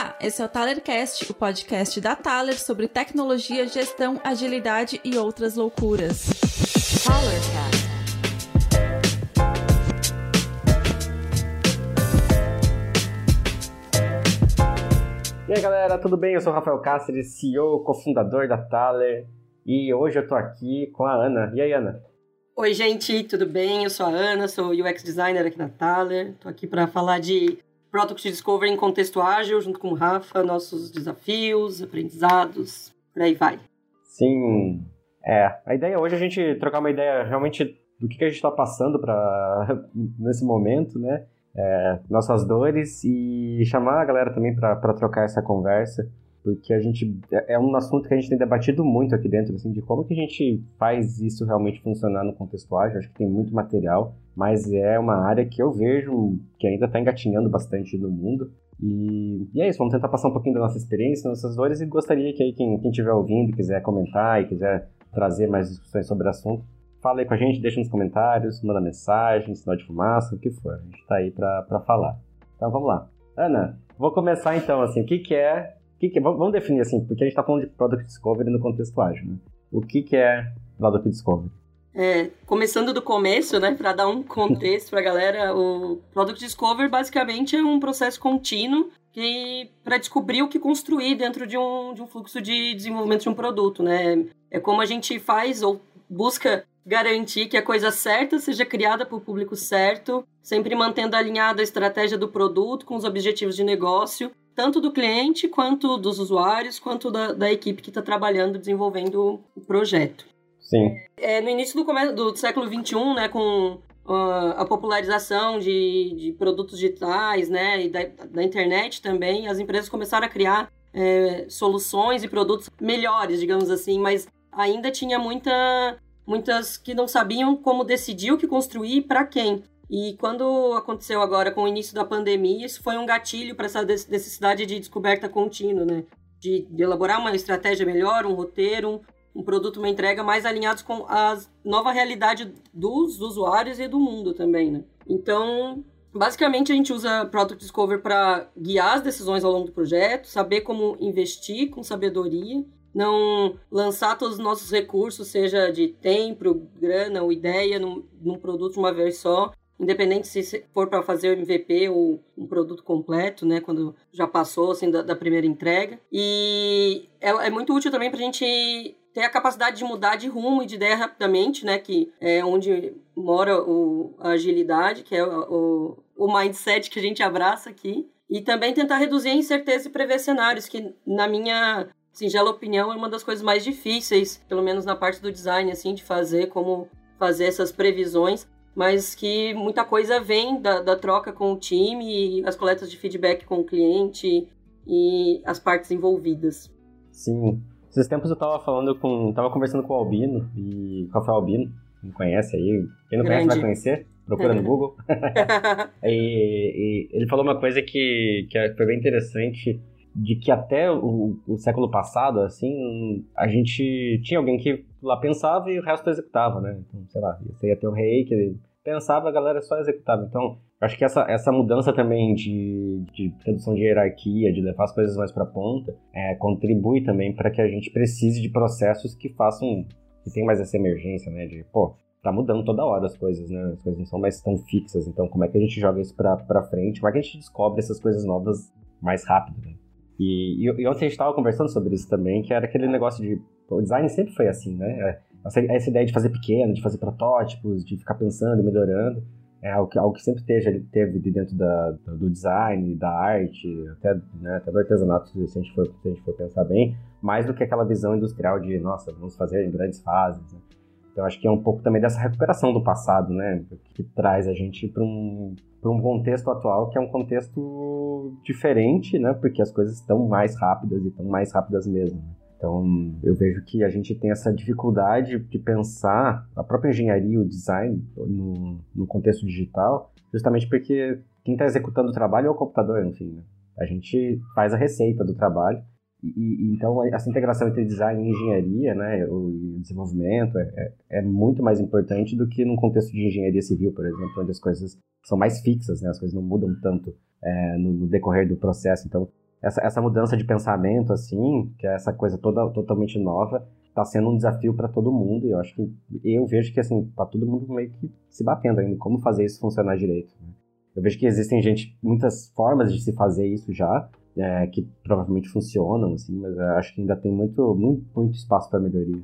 Olá, esse é o TalerCast, o podcast da Taler sobre tecnologia, gestão, agilidade e outras loucuras. TalerCast. E aí galera, tudo bem? Eu sou o Rafael Cáceres, CEO, cofundador da Thaler, e hoje eu tô aqui com a Ana. E aí, Ana? Oi, gente, tudo bem? Eu sou a Ana, sou UX designer aqui na Thaler. Tô aqui para falar de Product Discovery em contexto ágil, junto com o Rafa, nossos desafios, aprendizados, por aí vai. Sim, é. A ideia hoje é a gente trocar uma ideia realmente do que, que a gente está passando para nesse momento, né? É, nossas dores e chamar a galera também para trocar essa conversa, porque a gente é, é um assunto que a gente tem debatido muito aqui dentro, assim, de como que a gente faz isso realmente funcionar no contexto ágil. Acho que tem muito material mas é uma área que eu vejo que ainda está engatinhando bastante no mundo. E, e, é isso, vamos tentar passar um pouquinho da nossa experiência, nossas dores, e gostaria que aí quem estiver ouvindo, quiser comentar e quiser trazer mais discussões sobre o assunto, fala aí com a gente, deixa nos comentários, manda mensagem, sinal de fumaça, o que for. A gente está aí para falar. Então vamos lá. Ana, vou começar então, assim, o que, que é... Que que, vamos definir assim, porque a gente está falando de Product Discovery no contexto ágil, né? O que, que é Product Discovery? É, começando do começo, né, para dar um contexto para a galera, o Product Discover basicamente é um processo contínuo que para descobrir o que construir dentro de um, de um fluxo de desenvolvimento de um produto, né? É como a gente faz ou busca garantir que a coisa certa seja criada para o público certo, sempre mantendo alinhada a estratégia do produto com os objetivos de negócio, tanto do cliente quanto dos usuários, quanto da, da equipe que está trabalhando desenvolvendo o projeto. Sim. É, no início do, do século XXI, né, com uh, a popularização de, de produtos digitais, né, e da, da internet também, as empresas começaram a criar é, soluções e produtos melhores, digamos assim, mas ainda tinha muita, muitas que não sabiam como decidir o que construir e para quem. E quando aconteceu agora com o início da pandemia, isso foi um gatilho para essa necessidade de descoberta contínua, né? De, de, elaborar uma estratégia melhor, um roteiro, um produto, uma entrega mais alinhados com a nova realidade dos usuários e do mundo também, né? Então, basicamente a gente usa Product Discover para guiar as decisões ao longo do projeto, saber como investir com sabedoria, não lançar todos os nossos recursos, seja de tempo, grana ou ideia, num, num produto de uma vez só, independente se for para fazer o MVP ou um produto completo, né, quando já passou assim da, da primeira entrega. E é, é muito útil também para a gente ter a capacidade de mudar de rumo e de ideia rapidamente, né? Que é onde mora o, a agilidade, que é o, o mindset que a gente abraça aqui. E também tentar reduzir a incerteza e prever cenários, que na minha singela opinião é uma das coisas mais difíceis, pelo menos na parte do design, assim, de fazer, como fazer essas previsões, mas que muita coisa vem da, da troca com o time as coletas de feedback com o cliente e as partes envolvidas. Sim, esses tempos eu tava falando com. tava conversando com o Albino, e Rafael Albino, não conhece aí. Quem não Grande. conhece vai conhecer, procura no Google. e, e, ele falou uma coisa que, que é, foi bem interessante, de que até o, o, século passado, assim, a gente tinha alguém que lá pensava e o resto executava, né? Então, sei lá, você ia ter o rei que pensava, a galera só executava. Então, acho que essa, essa mudança também de, de redução de hierarquia, de levar as coisas mais para ponta, é, contribui também para que a gente precise de processos que façam, que tem mais essa emergência, né? De, pô, tá mudando toda hora as coisas, né? As coisas não são mais tão fixas, então como é que a gente joga isso pra frente? Como é que a gente descobre essas coisas novas mais rápido, né? E, e, e ontem a gente estava conversando sobre isso também, que era aquele negócio de. O design sempre foi assim, né? É, essa, essa ideia de fazer pequeno, de fazer protótipos, de ficar pensando e melhorando é algo que, algo que sempre teve, teve dentro da, do design, da arte, até, né, até do artesanato, se a, gente for, se a gente for pensar bem, mais do que aquela visão industrial de, nossa, vamos fazer em grandes fases. Né? Então, acho que é um pouco também dessa recuperação do passado, né, que traz a gente para um, um contexto atual que é um contexto diferente, né, porque as coisas estão mais rápidas e estão mais rápidas mesmo. Então, eu vejo que a gente tem essa dificuldade de pensar a própria engenharia, o design, no, no contexto digital, justamente porque quem está executando o trabalho é o computador, enfim. Né? A gente faz a receita do trabalho. E, e, então, essa integração entre design e engenharia, né, o desenvolvimento, é, é, é, muito mais importante do que num contexto de engenharia civil, por exemplo, onde as coisas são mais fixas, né, as coisas não mudam tanto é, no, no decorrer do processo. Então, essa, essa mudança de pensamento, assim, que é essa coisa toda totalmente nova, está sendo um desafio para todo mundo. E eu acho que eu vejo que assim tá todo mundo meio que se batendo ainda como fazer isso funcionar direito. Né? Eu vejo que existem gente muitas formas de se fazer isso já, é, que provavelmente funcionam, assim, mas acho que ainda tem muito muito, muito espaço para melhoria.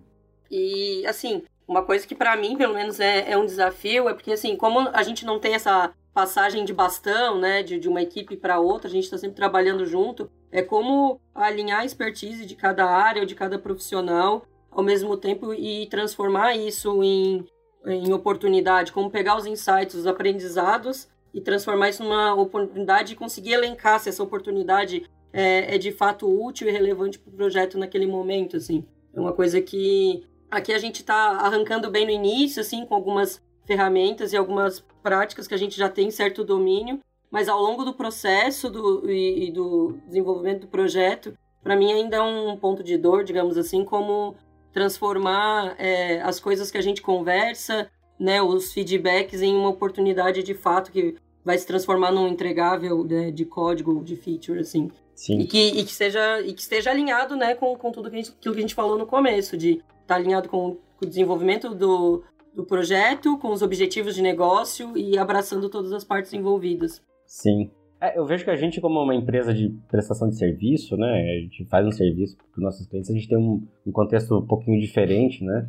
E assim, uma coisa que para mim, pelo menos, é, é um desafio é porque assim, como a gente não tem essa passagem de bastão, né, de, de uma equipe para outra, a gente está sempre trabalhando junto. É como alinhar a expertise de cada área ou de cada profissional ao mesmo tempo e transformar isso em, em oportunidade, como pegar os insights, os aprendizados e transformar isso numa oportunidade e conseguir elencar se essa oportunidade é, é de fato útil e relevante para o projeto naquele momento, assim. É uma coisa que aqui a gente está arrancando bem no início, assim, com algumas ferramentas e algumas práticas que a gente já tem certo domínio, mas ao longo do processo do, e, e do desenvolvimento do projeto, para mim ainda é um ponto de dor, digamos assim, como transformar é, as coisas que a gente conversa, né, os feedbacks em uma oportunidade de fato que vai se transformar num entregável né, de código, de feature, assim. Sim. E que, e que, seja, e que esteja alinhado né, com, com tudo que a gente, aquilo que a gente falou no começo, de estar tá alinhado com, com o desenvolvimento do, do projeto, com os objetivos de negócio e abraçando todas as partes envolvidas. Sim. É, eu vejo que a gente, como uma empresa de prestação de serviço, né, a gente faz um serviço para os nossos clientes, a gente tem um, um, contexto um pouquinho diferente, né,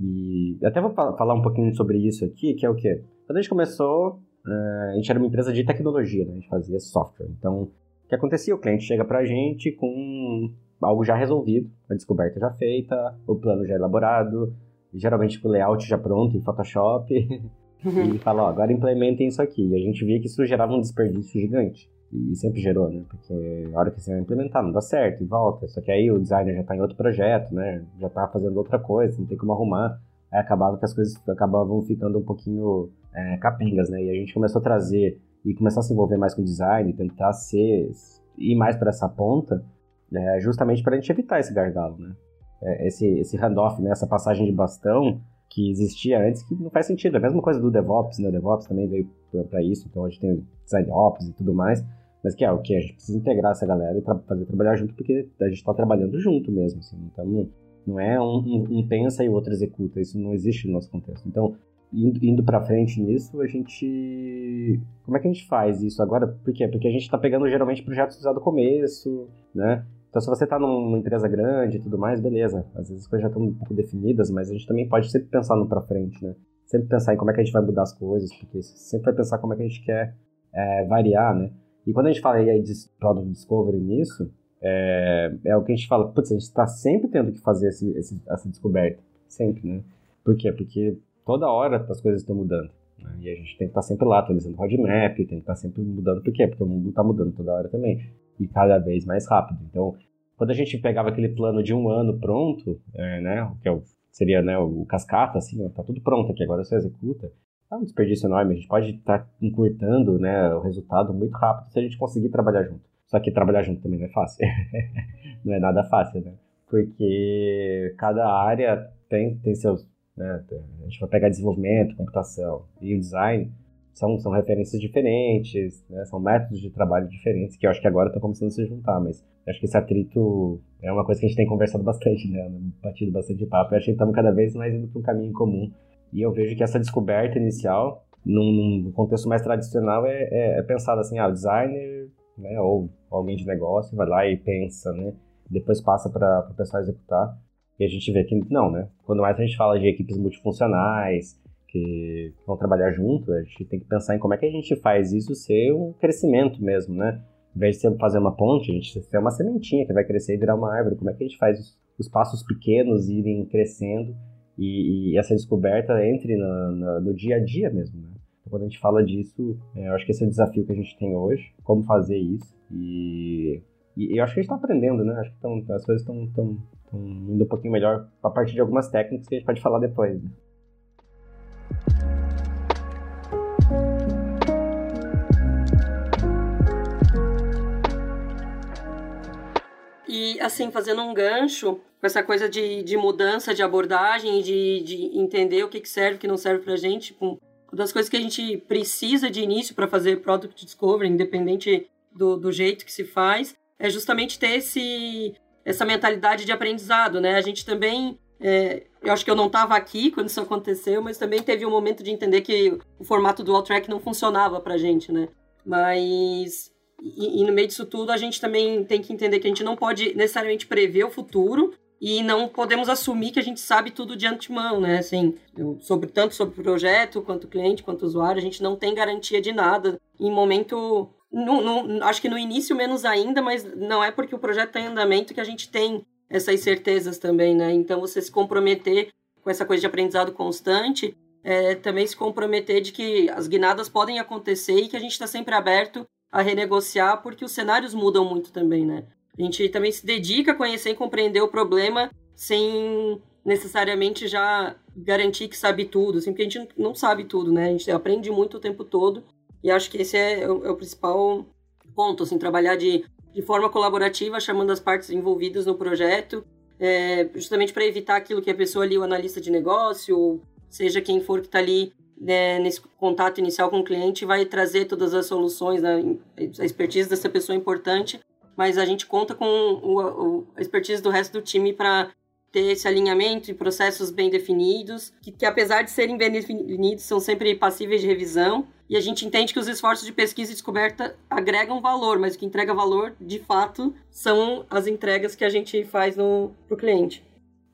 e até vou falar um pouquinho sobre isso aqui, que é o quê? Quando a gente começou, é, a gente era uma empresa de tecnologia, né, a gente fazia software. Então, o que acontecia? O cliente chega para a gente com algo já resolvido, a descoberta já feita, o plano já elaborado, geralmente com o layout já pronto em Photoshop. E fala, ó, agora implementem isso aqui. E a gente via que isso gerava um desperdício gigante. E sempre gerou, né? Porque a hora que você vai implementar, não dá certo e volta. Só que aí o designer já tá em outro projeto, né? Já tá fazendo outra coisa, não tem como arrumar. Aí acabava que as coisas acabavam ficando um pouquinho é, capengas, né? E a gente começou a trazer e começar a se envolver mais com design, tentar ser ir mais para essa ponta, é, justamente para a gente evitar esse gargalo, né? É, esse, esse handoff, né? essa passagem de bastão, que existia antes que não faz sentido. É a mesma coisa do DevOps, né? O DevOps também veio para isso, então a gente tem Design Ops e tudo mais. Mas que é o que? A gente precisa integrar essa galera e tra fazer trabalhar junto, porque a gente está trabalhando junto mesmo, assim. Então não, é um, um, um, pensa e o outro executa, isso não existe no nosso contexto. Então, indo, indo para frente nisso, a gente. Como é que a gente faz isso agora? Por quê? Porque a gente está pegando geralmente projetos já do começo, né? Então, se você está numa empresa grande e tudo mais, beleza. Às vezes as coisas já estão um pouco definidas, mas a gente também pode sempre pensar no para frente, né? Sempre pensar em como é que a gente vai mudar as coisas, porque sempre vai pensar como é que a gente quer é, variar, né? E quando a gente fala aí de Product Discovery nisso, é, é o que a gente fala, putz, a gente está sempre tendo que fazer esse, esse, essa descoberta. Sempre, né? Por quê? Porque toda hora as coisas estão mudando. Né? E a gente tem que estar tá sempre lá, atualizando o roadmap, tem que estar tá sempre mudando. Por quê? Porque o mundo está mudando toda hora também e cada vez mais rápido. Então, quando a gente pegava aquele plano de um ano pronto, é, né, que é o, seria né, o cascata, assim, ó, tá tudo pronto aqui, agora você executa, é um desperdício enorme, a gente pode estar tá encurtando né, o resultado muito rápido se a gente conseguir trabalhar junto. Só que trabalhar junto também não é fácil. não é nada fácil, né? Porque cada área tem, tem seus. Né, a gente vai pegar desenvolvimento, computação e o design são, são referências diferentes, né? são métodos de trabalho diferentes, que eu acho que agora estão começando a se juntar, mas acho que esse atrito é uma coisa que a gente tem conversado bastante, né? Batido bastante papo. Eu acho que estamos cada vez mais indo para um caminho comum. E eu vejo que essa descoberta inicial, num, num contexto mais tradicional, é, é, é pensado assim, ah, o designer, né, ou alguém de negócio vai lá e pensa, né? Depois passa para o pessoal executar. E a gente vê que não, né? Quando mais a gente fala de equipes multifuncionais, que vão trabalhar junto, a gente tem que pensar em como é que a gente faz isso ser um crescimento mesmo, né? Em vez de fazer uma ponte, a gente tem uma sementinha que vai crescer e virar uma árvore. Como é que a gente faz os, os passos pequenos irem crescendo e, e essa descoberta entre na, no dia a dia mesmo, né? Então, quando a gente fala disso, é, eu acho que esse é o desafio que a gente tem hoje, como fazer isso. E, e eu acho que a gente está aprendendo, né? Acho que tão, as coisas estão indo um pouquinho melhor a partir de algumas técnicas que a gente pode falar depois. Né? E, assim, fazendo um gancho com essa coisa de, de mudança de abordagem, de, de entender o que, que serve o que não serve pra gente, uma das coisas que a gente precisa de início para fazer Product Discovery, independente do, do jeito que se faz, é justamente ter esse, essa mentalidade de aprendizado, né? A gente também é, eu acho que eu não estava aqui quando isso aconteceu, mas também teve um momento de entender que o formato dual track não funcionava pra gente, né? Mas e, e, no meio disso tudo a gente também tem que entender que a gente não pode necessariamente prever o futuro e não podemos assumir que a gente sabe tudo de antemão, né? Assim, sobre tanto sobre o projeto quanto cliente quanto usuário, a gente não tem garantia de nada em momento no, no, acho que no início menos ainda, mas não é porque o projeto está em andamento que a gente tem essas certezas também, né? Então, você se comprometer com essa coisa de aprendizado constante, é, também se comprometer de que as guinadas podem acontecer e que a gente está sempre aberto a renegociar, porque os cenários mudam muito também, né? A gente também se dedica a conhecer e compreender o problema sem necessariamente já garantir que sabe tudo, assim, porque a gente não sabe tudo, né? A gente aprende muito o tempo todo e acho que esse é, o, é o principal ponto, assim, trabalhar de de forma colaborativa, chamando as partes envolvidas no projeto, é, justamente para evitar aquilo que a pessoa ali, o analista de negócio, ou seja quem for que está ali né, nesse contato inicial com o cliente, vai trazer todas as soluções, né, a expertise dessa pessoa é importante, mas a gente conta com o, o, a expertise do resto do time para ter esse alinhamento e processos bem definidos, que, que apesar de serem bem definidos, são sempre passíveis de revisão. E a gente entende que os esforços de pesquisa e descoberta agregam valor, mas o que entrega valor, de fato, são as entregas que a gente faz no, pro cliente.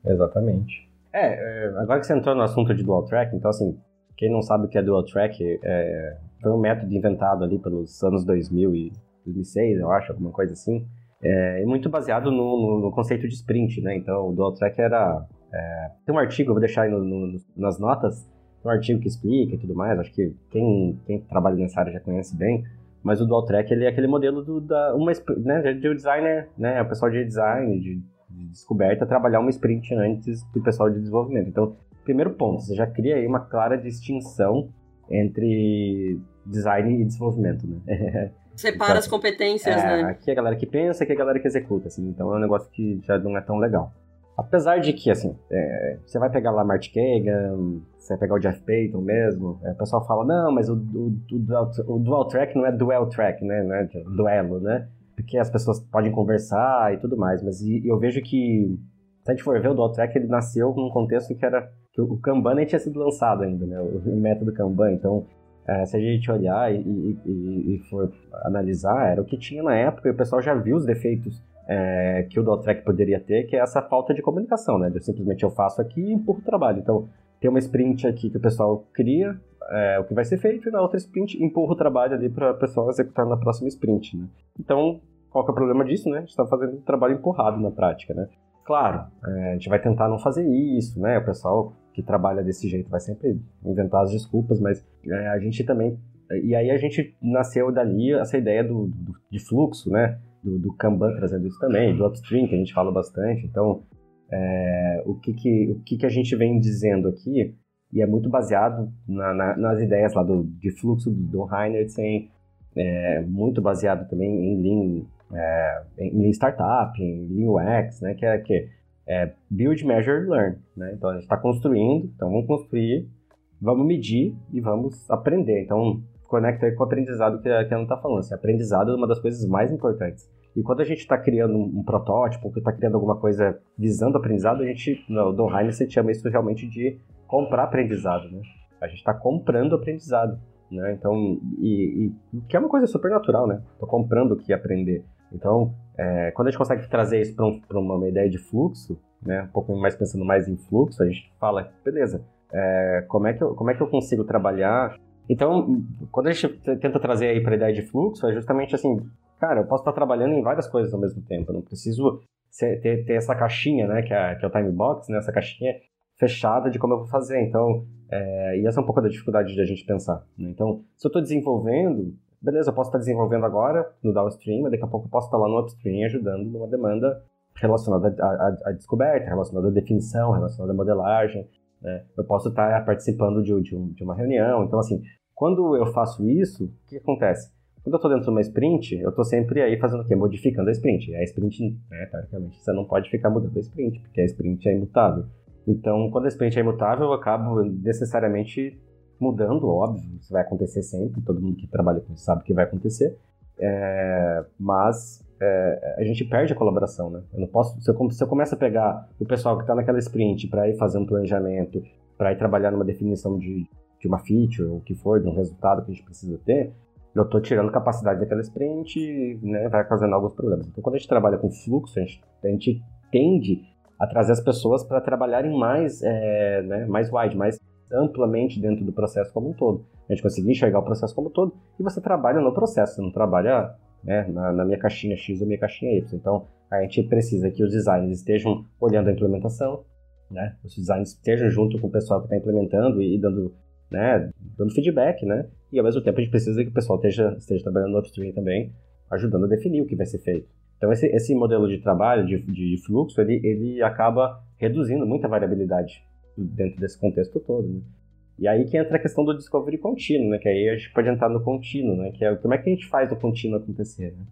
Exatamente. É, é agora que você entrou no assunto de dual track, então assim, quem não sabe o que é dual track, é, foi um método inventado ali pelos anos 2000 e 2006, eu acho, alguma coisa assim, é, muito baseado no, no, conceito de sprint, né? Então, o dual track era... É, tem um artigo, eu vou deixar aí no, no, nas notas, um artigo que explica e tudo mais, acho que quem, quem trabalha nessa área já conhece bem, mas o dual track ele é aquele modelo do, da, uma, né, de designer, né, o pessoal de design, de, de descoberta, trabalhar uma sprint antes do pessoal de desenvolvimento. Então, primeiro ponto, você já cria aí uma clara distinção entre design e desenvolvimento, né? Separa então, as competências, é, né? Aqui é a galera que pensa, aqui é a galera que executa, assim. Então é um negócio que já não é tão legal. Apesar de que, assim, é, você vai pegar lá Mart Kagan, você vai pegar o Jeff Payton mesmo, é, o pessoal fala, não, mas o, o, o, dual, o, dual, track não é dual track, né? Não é duelo, né? Porque as pessoas podem conversar e tudo mais. Mas e, eu vejo que, se a gente for ver, o dual track ele nasceu num contexto que era... que o Kanban nem tinha sido lançado ainda, né? O método Kanban. Então, é, se a gente olhar e, e, e, for analisar, era o que tinha na época e o pessoal já viu os defeitos é, que o Dotrack poderia ter, que é essa falta de comunicação, né? De simplesmente eu faço aqui e empurro o trabalho. Então, tem uma sprint aqui que o pessoal cria é, o que vai ser feito e na outra sprint empurra o trabalho ali para o pessoal executar na próxima sprint, né? Então, qual que é o problema disso, né? A gente está fazendo um trabalho empurrado na prática, né? Claro, é, a gente vai tentar não fazer isso, né? O pessoal que trabalha desse jeito vai sempre inventar as desculpas, mas é, a gente também. E aí a gente nasceu dali essa ideia do, do de fluxo, né? Do, do, Kanban trazendo isso também, do upstream, que a gente fala bastante. Então, é, o, que, que, o que, que a gente vem dizendo aqui, e é muito baseado na, na, nas ideias lá do, de fluxo do Heinertsen, é, muito baseado também em Lean, é, em Lean Startup, em Lean UX, né? Que é que é build, measure, learn. Né? Então a gente está construindo, então vamos construir, vamos medir e vamos aprender. Então conecta aí com o aprendizado que a Ana está falando. Assim, aprendizado é uma das coisas mais importantes. E quando a gente está criando um, protótipo, que está criando alguma coisa visando aprendizado, a gente, no Don você chama isso realmente de comprar aprendizado, né? A gente está comprando aprendizado, né? Então, e, e, que é uma coisa super natural, né? Estou comprando o que aprender. Então, é, quando a gente consegue trazer isso para um, uma ideia de fluxo, né, um pouco mais pensando mais em fluxo, a gente fala, beleza, é, como, é que eu, como é que eu consigo trabalhar? Então, quando a gente tenta trazer aí para a ideia de fluxo, é justamente assim, cara, eu posso estar trabalhando em várias coisas ao mesmo tempo, eu não preciso ser, ter, ter, essa caixinha, né, que é, que é o time box, né, essa caixinha fechada de como eu vou fazer. Então, é, e essa é um pouco da dificuldade de a gente pensar. Né? Então, se eu estou desenvolvendo, beleza, eu posso estar desenvolvendo agora no downstream, mas daqui a pouco eu posso estar lá no upstream ajudando numa demanda relacionada à, descoberta, relacionada à definição, relacionada à modelagem. Né? Eu posso estar participando de, de, de, uma reunião. Então, assim, quando eu faço isso, o que acontece? Quando eu estou dentro de uma sprint, eu estou sempre aí fazendo o quê? Modificando a sprint. A sprint, né, teoricamente, você não pode ficar mudando a sprint, porque a sprint é imutável. Então, quando a sprint é imutável, eu acabo necessariamente mudando, óbvio, isso vai acontecer sempre, todo mundo que trabalha com isso sabe que vai acontecer, é, mas é, a gente perde a colaboração, né? Eu não posso, se eu, se eu começo a pegar o pessoal que está naquela sprint para ir fazer um planejamento, para ir trabalhar numa definição de, de uma feature, ou o que for, de um resultado que a gente precisa ter, eu estou tirando capacidade daquela sprint né, vai causando alguns problemas. Então, quando a gente trabalha com fluxo, a gente, a gente tende a trazer as pessoas para trabalharem mais, é, né, mais wide, mais amplamente dentro do processo como um todo. A gente conseguir enxergar o processo como um todo e você trabalha no processo, você não trabalha né, na, na, minha caixinha X ou minha caixinha Y. Então, a gente precisa que os designers estejam olhando a implementação, né, os designers estejam junto com o pessoal que está implementando e, e dando, né, dando feedback, né, e ao mesmo tempo a gente precisa que o pessoal esteja, esteja trabalhando no upstream também, ajudando a definir o que vai ser feito. Então esse, esse modelo de trabalho, de, de fluxo, ele, ele acaba reduzindo muita variabilidade dentro desse contexto todo, né? E aí que entra a questão do discovery contínuo, né? Que aí a gente pode entrar no contínuo, né? Que é como é que a gente faz o contínuo acontecer, né?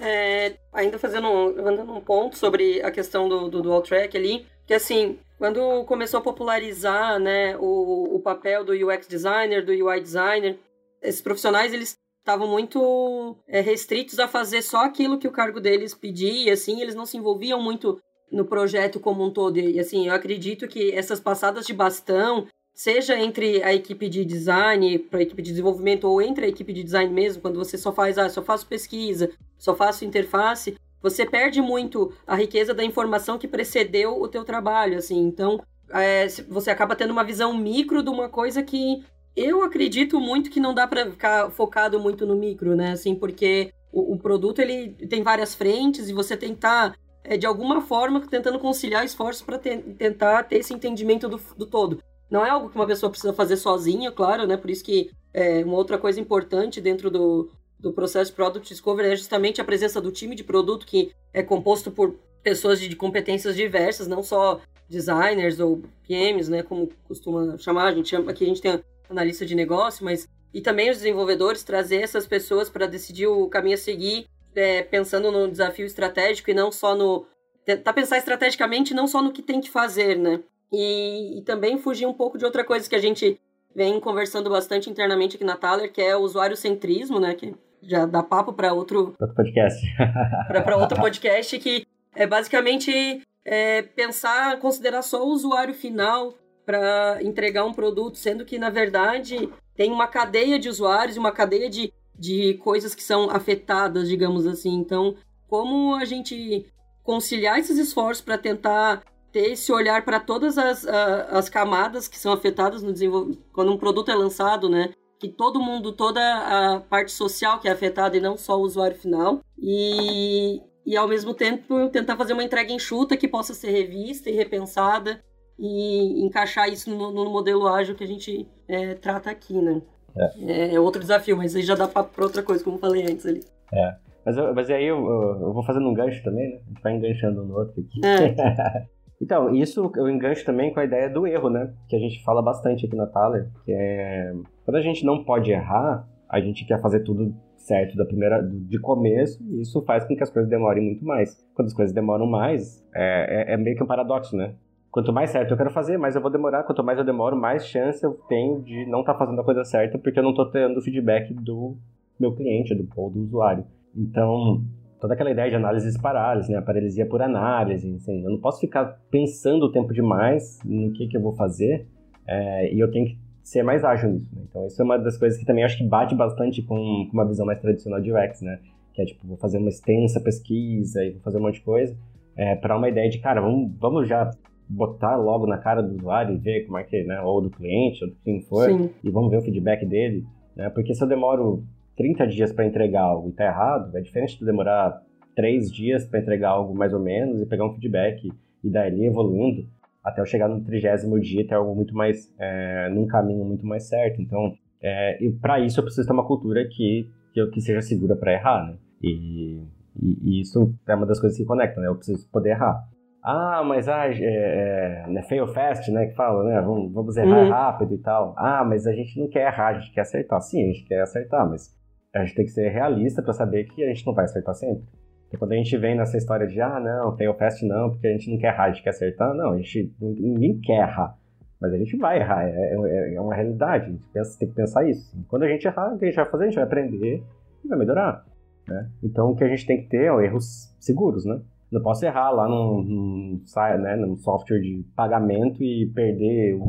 É, ainda fazendo levantando um ponto sobre a questão do, do dual track ali, que assim, quando começou a popularizar, né, o, o papel do UX designer, do UI designer, esses profissionais eles estavam muito é, restritos a fazer só aquilo que o cargo deles pedia, assim, eles não se envolviam muito no projeto como um todo. E assim, eu acredito que essas passadas de bastão, seja entre a equipe de design para a equipe de desenvolvimento ou entre a equipe de design mesmo, quando você só faz, ah, só faço pesquisa, só faço interface, você perde muito a riqueza da informação que precedeu o teu trabalho, assim. Então, é, você acaba tendo uma visão micro de uma coisa que eu acredito muito que não dá para ficar focado muito no micro, né? Assim, porque o, o produto ele tem várias frentes e você tá, é, de alguma forma, tentando conciliar esforços para te, tentar ter esse entendimento do, do todo. Não é algo que uma pessoa precisa fazer sozinha, claro, né? Por isso que é, uma outra coisa importante dentro do, do processo de Product Discovery é justamente a presença do time de produto, que é composto por pessoas de, competências diversas, não só designers ou PMs, né? Como costuma chamar, a gente aqui a gente tem analista de negócio, mas e também os desenvolvedores trazer essas pessoas para decidir o caminho a seguir, é, pensando no desafio estratégico e não só no tentar pensar estrategicamente, não só no que tem que fazer, né? E, e também fugir um pouco de outra coisa que a gente vem conversando bastante internamente aqui na Thaler, que é o usuário centrismo, né? Que já dá papo para outro, outro podcast. para outro podcast que é basicamente é, pensar, considerar só o usuário final para entregar um produto, sendo que, na verdade, tem uma cadeia de usuários, uma cadeia de, de coisas que são afetadas, digamos assim. Então, como a gente conciliar esses esforços para tentar ter esse olhar para todas as, as camadas que são afetadas no desenvolvimento, quando um produto é lançado, né? Que todo mundo, toda a parte social que é afetada e não só o usuário final. E, e ao mesmo tempo tentar fazer uma entrega enxuta que possa ser revista e repensada e encaixar isso no, no modelo ágil que a gente é, trata aqui, né? É. é. outro desafio, mas aí já dá para outra coisa, como falei antes ali. É. Mas, mas aí eu, eu, vou fazendo um gancho também, né? A gente vai enganchando um no outro aqui. É. então, isso eu engancho também com a ideia do erro, né? Que a gente fala bastante aqui na Thaler, que é... Quando a gente não pode errar, a gente quer fazer tudo certo da primeira de começo e isso faz com que as coisas demorem muito mais. Quando as coisas demoram mais, é, é, é meio que um paradoxo, né? Quanto mais certo eu quero fazer, mais eu vou demorar. Quanto mais eu demoro, mais chance eu tenho de não estar tá fazendo a coisa certa, porque eu não estou tendo o feedback do meu cliente, do, ou do usuário. Então, toda aquela ideia de análises paralelas, né? Paralisia por análise, assim, eu não posso ficar pensando o tempo demais no que, que eu vou fazer, é, e eu tenho que ser mais ágil nisso. Né? Então, isso é uma das coisas que também acho que bate bastante com, com uma visão mais tradicional de UX, né? Que é tipo, vou fazer uma extensa pesquisa e vou fazer um monte de coisa, é, para uma ideia de, cara, vamos, vamos já botar logo na cara do usuário e ver como é que, né, ou do cliente, ou do quem for, Sim. e vamos ver o feedback dele, né? Porque se eu demoro 30 dias para entregar algo e tá errado, é diferente de demorar 3 dias para entregar algo mais ou menos e pegar um feedback e daí evoluindo até eu chegar no trigésimo dia ter algo muito mais, é, num caminho muito mais certo. Então, é, e para isso eu preciso ter uma cultura que, que, que seja segura para errar, né? E, e, e, isso é uma das coisas que conectam, né? Eu preciso poder errar. Ah, mas ah, é, é, fail fast, né? Que fala, né? Vamos, vamos errar uhum. rápido e tal. Ah, mas a gente não quer errar, a gente quer acertar. Sim, a gente quer acertar, mas a gente tem que ser realista para saber que a gente não vai acertar sempre. Porque quando a gente vem nessa história de, ah, não, fail fast não, porque a gente não quer errar, a gente quer acertar, não, a gente ninguém quer errar. Mas a gente vai errar, é, é, é uma realidade, a gente pensa, tem que pensar isso. Quando a gente errar, o que a gente vai fazer? A gente vai aprender e vai melhorar. Né? Então, o que a gente tem que ter é erros seguros, né? Não posso errar lá num, num, né, num software de pagamento e perder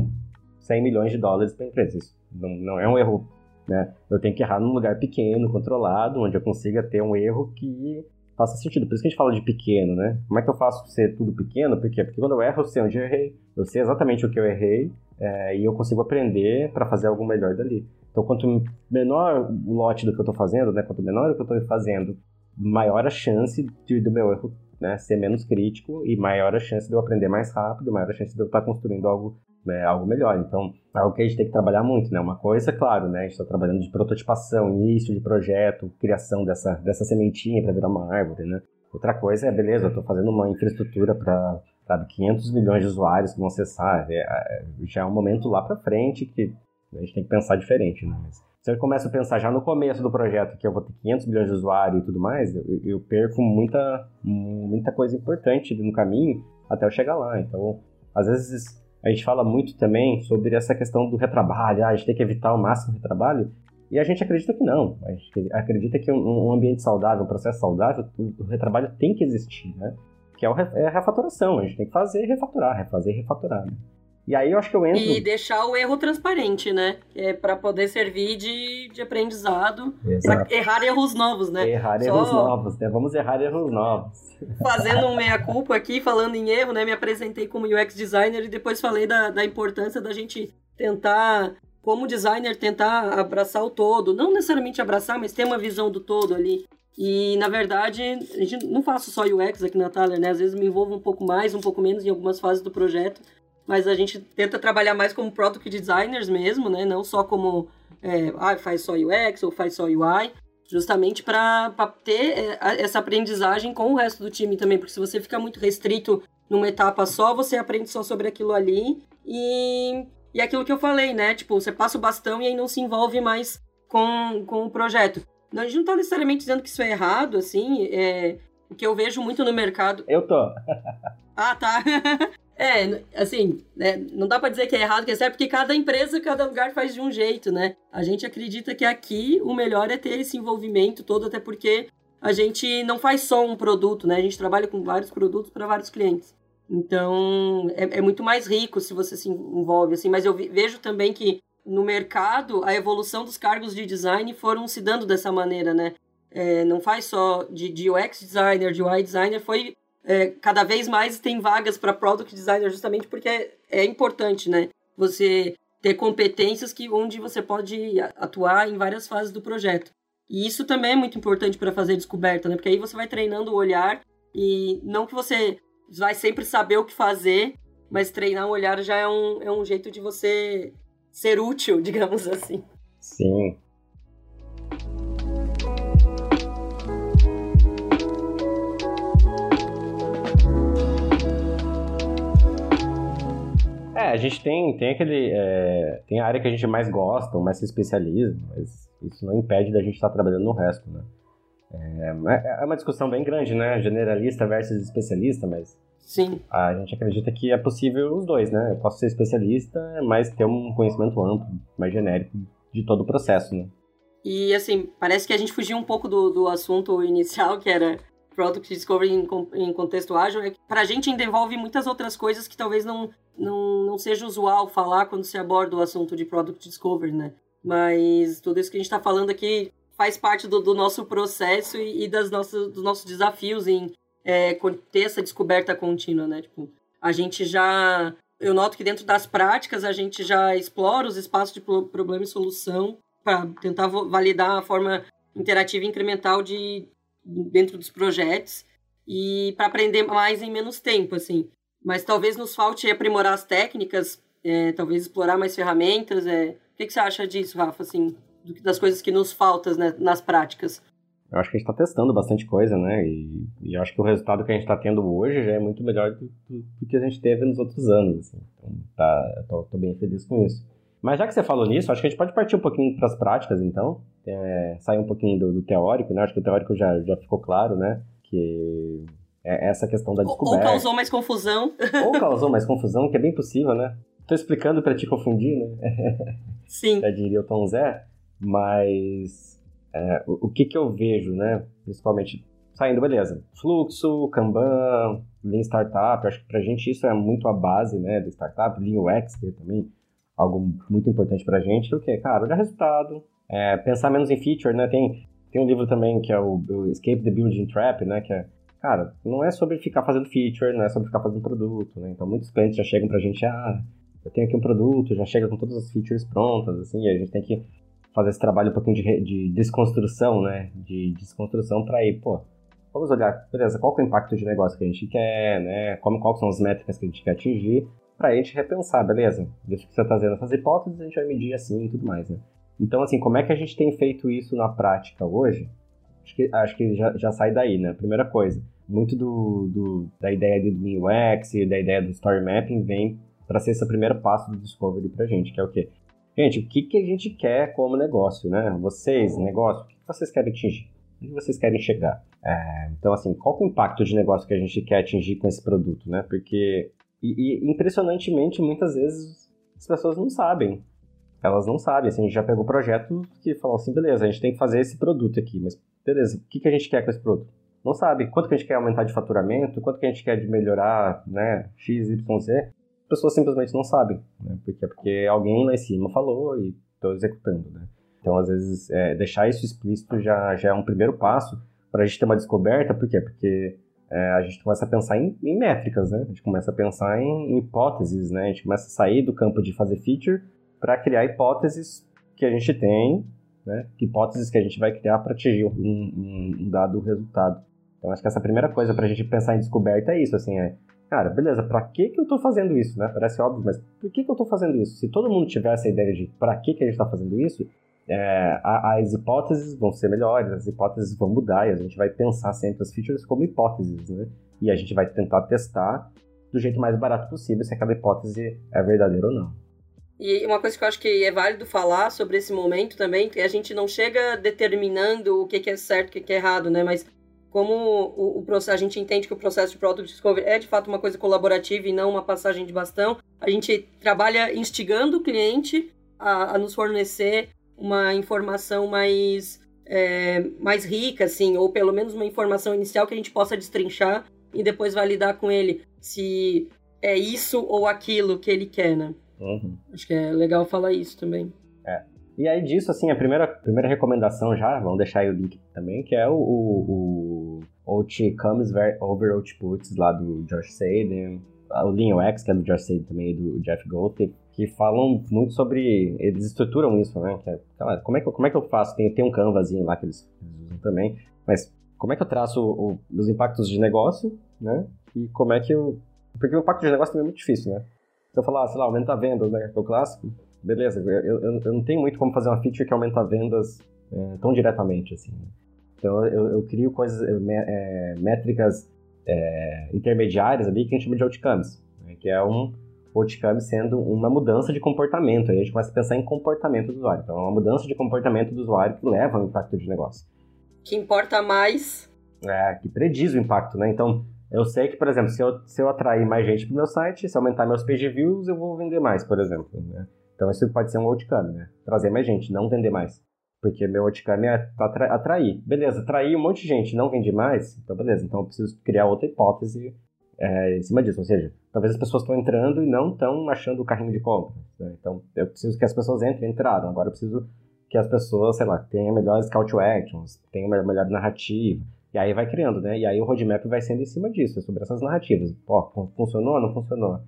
100 milhões de dólares para a empresa. Isso não, não é um erro. Né? Eu tenho que errar num lugar pequeno, controlado, onde eu consiga ter um erro que faça sentido. Por isso que a gente fala de pequeno, né? Como é que eu faço ser tudo pequeno? Porque quando eu erro, eu sei onde eu errei, eu sei exatamente o que eu errei é, e eu consigo aprender para fazer algo melhor dali. Então, quanto menor o lote do que eu estou fazendo, né? Quanto menor o que eu estou fazendo, maior a chance de, do meu erro né, ser menos crítico e maior a chance de eu aprender mais rápido, maior a chance de eu estar construindo algo, né, algo melhor. Então, é algo que a gente tem que trabalhar muito, né? Uma coisa, claro, né? A gente está trabalhando de prototipação, início de projeto, criação dessa, dessa sementinha para virar uma árvore, né? Outra coisa é, beleza, eu estou fazendo uma infraestrutura para sabe, 500 milhões de usuários que vão acessar. É, é, já é um momento lá para frente que a gente tem que pensar diferente, né? Mas, se eu começo a pensar já no começo do projeto que eu vou ter 500 milhões de usuários e tudo mais, eu, eu perco muita, muita coisa importante no caminho até eu chegar lá. Então, às vezes a gente fala muito também sobre essa questão do retrabalho, ah, a gente tem que evitar o máximo retrabalho, e a gente acredita que não. A gente acredita que um, ambiente saudável, um processo saudável, o retrabalho tem que existir, né? Que é, o, é a refatoração, a gente tem que fazer, refatorar, refazer, refatorar. Né? E aí eu acho que eu entro. E deixar o erro transparente, né? É para poder servir de, de aprendizado. Pra errar erros novos, né? Errar Só... erros novos, né? Vamos errar erros novos. Fazendo um meia-culpa aqui, falando em erro, né? Me apresentei como UX designer e depois falei da, da importância da gente tentar, como designer, tentar abraçar o todo. Não necessariamente abraçar, mas ter uma visão do todo ali. E, na verdade, a gente não faço só UX aqui na Thaler, né? Às vezes me envolvo um pouco mais, um pouco menos em algumas fases do projeto mas a gente tenta trabalhar mais como product designers mesmo, né? Não só como é, ah, faz só UX ou faz só UI, justamente para ter é, essa aprendizagem com o resto do time também, porque se você fica muito restrito numa etapa só, você aprende só sobre aquilo ali e, e aquilo que eu falei, né? Tipo, você passa o bastão e aí não se envolve mais com, com o projeto. A gente não tá necessariamente dizendo que isso é errado, assim, é, o que eu vejo muito no mercado. Eu tô. ah, tá. É, assim, né, não dá para dizer que é errado, que é certo, porque cada empresa, cada lugar faz de um jeito, né? A gente acredita que aqui o melhor é ter esse envolvimento todo, até porque a gente não faz só um produto, né? A gente trabalha com vários produtos para vários clientes. Então, é, é, muito mais rico se você se envolve, assim. Mas eu vejo também que no mercado, a evolução dos cargos de design foram se dando dessa maneira, né? É, não faz só de, de UX designer, de UI designer, foi é, cada vez mais tem vagas para product designer justamente porque é, é, importante, né? Você ter competências que onde você pode atuar em várias fases do projeto. E isso também é muito importante para fazer descoberta, né? Porque aí você vai treinando o olhar e não que você vai sempre saber o que fazer, mas treinar o olhar já é um, é um jeito de você ser útil, digamos assim. Sim, É, a gente tem, tem aquele. É, tem a área que a gente mais gosta, mais se especializa, mas isso não impede da gente estar trabalhando no resto, né? É, é uma discussão bem grande, né? Generalista versus especialista, mas. Sim. A gente acredita que é possível os dois, né? Eu posso ser especialista, mas ter um conhecimento amplo, mais genérico de todo o processo, né? E assim, parece que a gente fugiu um pouco do, do assunto inicial, que era Product Discovery em, em contexto ágil, é que para a gente ainda envolve muitas outras coisas que talvez não, não, não seja usual falar quando se aborda o assunto de Product Discovery, né? Mas tudo isso que a gente está falando aqui faz parte do, do nosso processo e, e, das nossas, dos nossos desafios em é, ter essa descoberta contínua, né? Tipo, a gente já... Eu noto que dentro das práticas a gente já explora os espaços de problema e solução para tentar validar a forma interativa e incremental de, dentro dos projetos e para aprender mais em menos tempo, assim. Mas talvez nos falte aprimorar as técnicas, é, talvez explorar mais ferramentas. É... O que, que, você acha disso, Rafa, assim, das coisas que nos faltam né, nas práticas? Eu acho que a gente está testando bastante coisa, né? E, e, acho que o resultado que a gente está tendo hoje já é muito melhor do, do, do, que a gente teve nos outros anos. Assim. Então, tá, tô, tô bem feliz com isso. Mas já que você falou nisso, acho que a gente pode partir um pouquinho para as práticas, então. É, sair um pouquinho do, do, teórico, né? Acho que o teórico já, já ficou claro, né? Que é essa questão da descoberta. Ou causou mais confusão. Ou causou mais confusão, que é bem possível, né? Tô explicando para te confundir, né? Sim. já diria o Tom Zé. Mas é, o, o, que que eu vejo, né? Principalmente saindo, beleza. Fluxo, Kanban, Lean Startup, acho que pra gente isso é muito a base, né, do startup, Lean UX, que é também algo muito importante pra gente, o que, cara, olhar resultado, é, pensar menos em feature, né, tem, tem um livro também que é o, o Escape the Building Trap, né, que é, cara, não é sobre ficar fazendo feature, não é sobre ficar fazendo produto, né, então muitos clientes já chegam pra gente, ah, eu tenho aqui um produto, já chega com todas as features prontas, assim, a gente tem que fazer esse trabalho um pouquinho de, de desconstrução, né, de desconstrução para ir, pô, vamos olhar, beleza, qual é o impacto de negócio que a gente quer, né? Como, quais são as métricas que a gente quer atingir, para a gente repensar, beleza? Deixa que você está fazendo essas hipóteses, a gente vai medir assim e tudo mais, né? Então, assim, como é que a gente tem feito isso na prática hoje? Acho que, acho que já, já sai daí, né? Primeira coisa, muito do, do da ideia do UX e da ideia do story mapping vem para ser esse primeiro passo do discovery para gente, que é o quê? Gente, o que, que a gente quer como negócio, né? Vocês, negócio, o que vocês querem atingir? Onde vocês querem chegar? É, então, assim, qual é o impacto de negócio que a gente quer atingir com esse produto, né? Porque, e, e, impressionantemente, muitas vezes as pessoas não sabem. Elas não sabem. Assim, a gente já pegou projetos que falam assim, beleza, a gente tem que fazer esse produto aqui, mas beleza, o que, que a gente quer com esse produto? Não sabe. Quanto que a gente quer aumentar de faturamento? Quanto que a gente quer de melhorar, né? X, Y, Z? As pessoas simplesmente não sabem, né? Porque, porque alguém lá em cima falou e estou executando, né? Então, às vezes, é, deixar isso explícito já, já é um primeiro passo para a gente ter uma descoberta. Por quê? Porque é, a gente começa a pensar em, em, métricas, né? A gente começa a pensar em, em, hipóteses, né? A gente começa a sair do campo de fazer feature para criar hipóteses que a gente tem, né? Hipóteses que a gente vai criar para atingir um, um, um, dado resultado. Então, acho que essa primeira coisa para a gente pensar em descoberta é isso, assim, é... Cara, beleza, para que que eu estou fazendo isso, né? Parece óbvio, mas por que que eu estou fazendo isso? Se todo mundo tivesse a ideia de para que que a gente está fazendo isso, é, as hipóteses vão ser melhores, as hipóteses vão mudar e a gente vai pensar sempre as features como hipóteses, né? E a gente vai tentar testar do jeito mais barato possível se aquela hipótese é verdadeira ou não. E uma coisa que eu acho que é válido falar sobre esse momento também, que a gente não chega determinando o que é certo e o que é errado, né? Mas como o, processo, a gente entende que o processo de Product Discovery é de fato uma coisa colaborativa e não uma passagem de bastão, a gente trabalha instigando o cliente a, a nos fornecer uma informação mais, é, mais rica, assim, ou pelo menos uma informação inicial que a gente possa destrinchar e depois validar com ele se é isso ou aquilo que ele quer, né? Uhum. Acho que é legal falar isso também. É. E aí disso, assim, a primeira, primeira recomendação já, vamos deixar aí o link também, que é o, o, o Out Comes Over Outputs lá do Josh Saden, o Lean UX, que é do Josh Saden também, do Jeff Gold, que falam muito sobre. Eles estruturam isso, né? Que é, como, é que, como é que eu faço? Tem, tem um canvazinho lá que eles, eles usam também, mas como é que eu traço o, os impactos de negócio, né? E como é que eu. Porque o impacto de negócio também é muito difícil, né? Se eu falar, sei lá, aumenta vendas, né? Que é o clássico, beleza, eu, eu, eu, não tenho muito como fazer uma feature que aumenta vendas é, tão diretamente, assim. Né? Então eu, eu crio coisas, é, métricas é, intermediárias ali que a gente chama de outcomes, né? que é um outcome sendo uma mudança de comportamento. Aí a gente começa a pensar em comportamento do usuário. Então, é uma mudança de comportamento do usuário que leva ao impacto de negócio. Que importa mais. É, que prediz o impacto, né? Então, eu sei que, por exemplo, se eu, se eu atrair mais gente para o meu site, se aumentar meus page views, eu vou vender mais, por exemplo. Né? Então, isso pode ser um outcome, né? Trazer mais gente, não vender mais. Porque meu outcome é atrair. Beleza, atrair um monte de gente, não vende mais, então beleza. Então, eu preciso criar outra hipótese é, em cima disso. Ou seja, talvez as pessoas estão entrando e não estão achando o carrinho de compra. Né? Então, eu preciso que as pessoas entrem, entraram. Agora eu preciso que as pessoas, sei lá, tenham melhores call to actions, tenham melhor narrativa. E aí vai criando, né? E aí o roadmap vai sendo em cima disso, sobre essas narrativas. Pô, funcionou, não funcionou?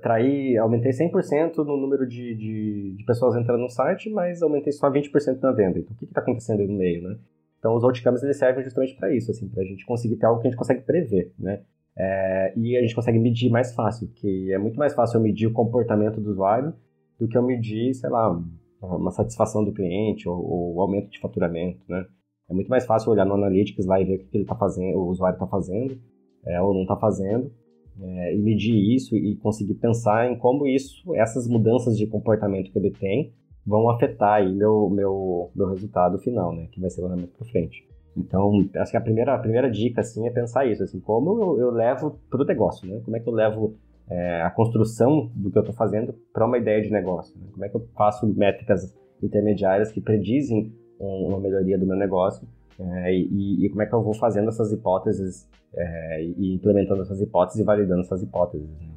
Traí, aumentei 100% no número de, de, de, pessoas entrando no site, mas aumentei só 20% na venda. Então, o que está acontecendo aí no meio, né? Então, os outcomes, eles servem justamente para isso, assim, para a gente conseguir ter algo que a gente consegue prever, né? É, e a gente consegue medir mais fácil, que é muito mais fácil eu medir o comportamento do usuário do que eu medir, sei lá, uma satisfação do cliente ou, o aumento de faturamento, né? É muito mais fácil olhar no Analytics lá e ver o que ele tá fazendo, o usuário está fazendo é, ou não está fazendo, é, e medir isso e conseguir pensar em como isso, essas mudanças de comportamento que ele tem, vão afetar aí meu, meu, meu resultado final, né? Que vai ser mais para frente. Então, acho que a primeira, a primeira dica, assim, é pensar isso, assim, como eu, eu levo para o negócio, né? Como é que eu levo é, a construção do que eu estou fazendo para uma ideia de negócio? Né? Como é que eu faço métricas intermediárias que predizem uma melhoria do meu negócio é, e, e, como é que eu vou fazendo essas hipóteses é, e implementando essas hipóteses e validando essas hipóteses. Né?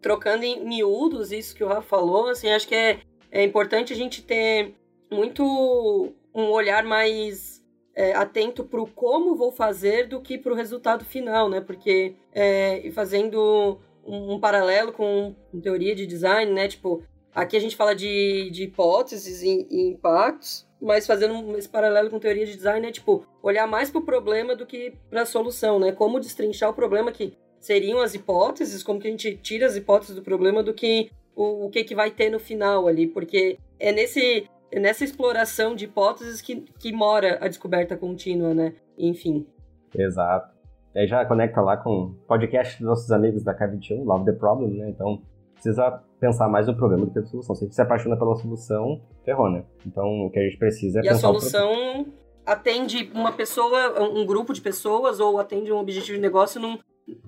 Trocando em miúdos isso que o Rafa falou, assim, acho que é, é importante a gente ter muito um olhar mais é, atento para o como vou fazer do que para o resultado final, né? Porque é, fazendo um, um, paralelo com teoria de design, né? Tipo, aqui a gente fala de, de hipóteses e, e impactos, mas fazendo esse paralelo com teoria de design é tipo olhar mais para o problema do que para a solução, né? Como destrinchar o problema que seriam as hipóteses, como que a gente tira as hipóteses do problema do que o, o que que vai ter no final ali, porque é nesse é nessa exploração de hipóteses que, que mora a descoberta contínua, né? Enfim. Exato. Aí já conecta lá com o podcast dos nossos amigos da K21, Love the Problem, né? Então, precisa pensar mais no problema do que na solução. Se a gente se apaixona pela solução, ferrou, né? Então, o que a gente precisa é e pensar a solução atende uma pessoa, um grupo de pessoas, ou atende um objetivo de negócio num,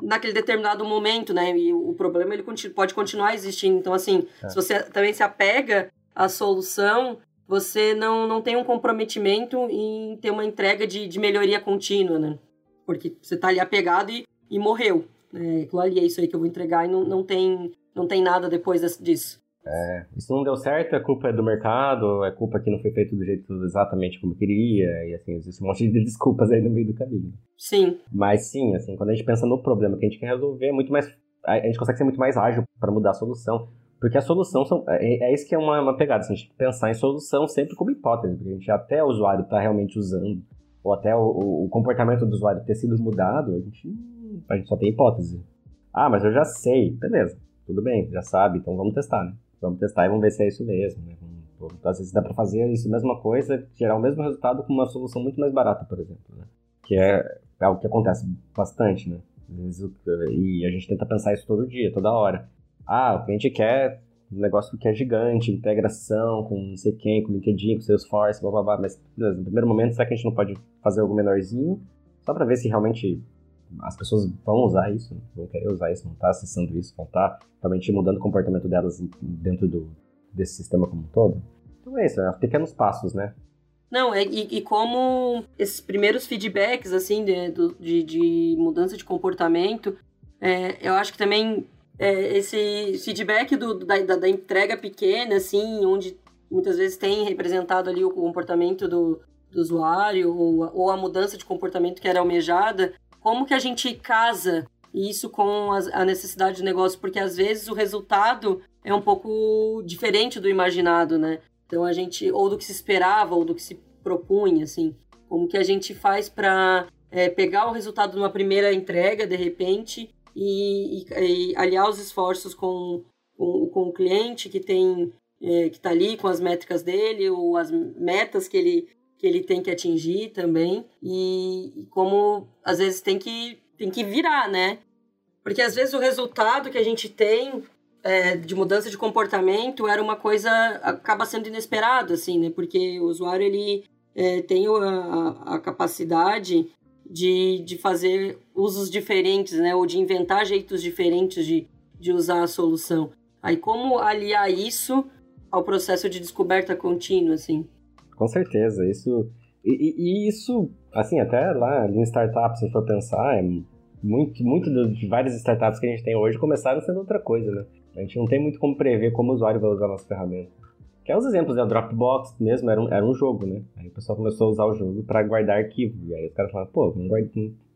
naquele determinado momento, né? E o problema ele pode continuar existindo. Então, assim, é. se você também se apega à solução, você não, não tem um comprometimento em ter uma entrega de, de melhoria contínua, né? Porque você está ali apegado e, e morreu. É, aquilo ali é isso aí que eu vou entregar e não, não, tem, não tem nada depois disso. É, isso não deu certo, a culpa é do mercado, é culpa que não foi feito do jeito exatamente como queria, e assim, existe um monte de desculpas aí no meio do caminho. Sim. Mas sim, assim, quando a gente pensa no problema que a gente quer resolver, é muito mais. A gente consegue ser muito mais ágil para mudar a solução. Porque a solução são, é, é isso que é uma, uma pegada, assim, a gente pensar em solução sempre como hipótese, porque a gente até o usuário está realmente usando, ou até o, o, comportamento do usuário ter sido mudado, a gente, a gente só tem hipótese. Ah, mas eu já sei, beleza, tudo bem, já sabe, então vamos testar, né? Vamos testar e vamos ver se é isso mesmo, né? Vamos, às vezes dá para fazer isso, mesma coisa, gerar o mesmo resultado com uma solução muito mais barata, por exemplo, né? Que é, é algo que acontece bastante, né? E a gente tenta pensar isso todo dia, toda hora. Ah, o cliente quer um negócio que é gigante, integração com não sei quem, com LinkedIn, com Salesforce, blá blá blá. Mas no primeiro momento, será que a gente não pode fazer algo menorzinho? Só para ver se realmente as pessoas vão usar isso, vão querer usar isso, vão estar acessando isso, vão estar realmente mudando o comportamento delas dentro do, desse sistema como um todo. Então é isso, é pequenos passos, né? Não, é, e, e, como esses primeiros feedbacks, assim, de, de, de mudança de comportamento, é, eu acho que também é, esse feedback do, da, da, da, entrega pequena, assim, onde muitas vezes tem representado ali o comportamento do, do usuário ou, ou, a mudança de comportamento que era almejada, como que a gente casa isso com a, necessidade do negócio? Porque às vezes o resultado é um pouco diferente do imaginado, né? Então a gente, ou do que se esperava, ou do que se propunha, assim. Como que a gente faz para é, pegar o resultado de uma primeira entrega, de repente, e, e, e aliar os esforços com, com, com, o cliente que tem é, que está ali com as métricas dele ou as metas que ele que ele tem que atingir também e, como às vezes tem que tem que virar né porque às vezes o resultado que a gente tem é, de mudança de comportamento era uma coisa acaba sendo inesperado assim né porque o usuário ele é, tem a, a capacidade de, de fazer usos diferentes, né? Ou de inventar jeitos diferentes de, de usar a solução. Aí como aliar isso ao processo de descoberta contínua, assim? Com certeza, isso... E, e, isso, assim, até lá em startups, se for pensar, é muito, muito de várias startups que a gente tem hoje começaram sendo outra coisa, né? A gente não tem muito como prever como o usuário vai usar a nossa ferramenta. Que é os exemplos, né? O Dropbox mesmo era um, era um jogo, né? Aí o pessoal começou a usar o jogo para guardar arquivo. E aí os caras falaram, pô, não guarda,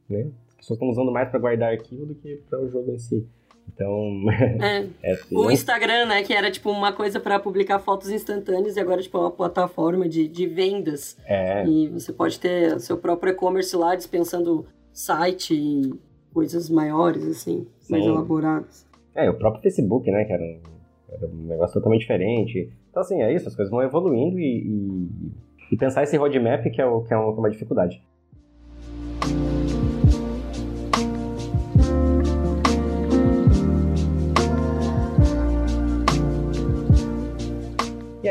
né? As pessoas estão usando mais para guardar arquivo do que para o jogo em si. Então. É. é o Instagram, né? Que era tipo uma coisa para publicar fotos instantâneas e agora tipo, é uma plataforma de, de vendas. É. E você pode ter seu próprio e-commerce lá dispensando site e coisas maiores, assim, Sim. mais elaboradas. É, o próprio Facebook, né? Que era um, era um negócio totalmente diferente. Então, assim, é isso, as coisas vão evoluindo e, e, e pensar esse roadmap que é, o, que é uma, dificuldade.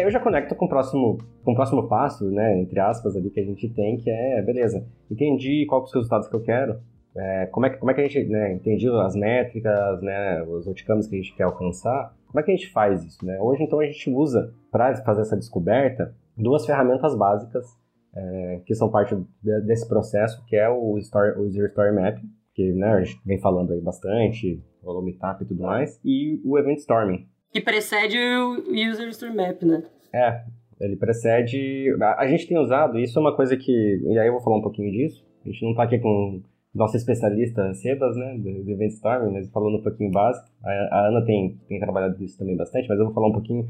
Aí eu já conecto com o próximo, com o próximo passo, né, entre aspas, ali que a gente tem, que é, beleza, entendi quais os resultados que eu quero, é, como, é, como é que a gente, né, entendi as métricas, né, os outcomes que a gente quer alcançar, como é que a gente faz isso? Né? Hoje, então, a gente usa, para fazer essa descoberta, duas ferramentas básicas é, que são parte de, desse processo, que é o, story, o User Story Map, que né, a gente vem falando aí bastante, o Meetup e tudo mais, e o Event Storming. Que precede o User Story Map, né? É, ele precede... A, gente tem usado, isso é uma coisa que... E aí eu vou falar um pouquinho disso, a gente não está aqui com nosso especialista Sebas, né, do, do Event Storming, mas falando um pouquinho básico. A, a Ana tem, tem trabalhado isso também bastante, mas eu vou falar um pouquinho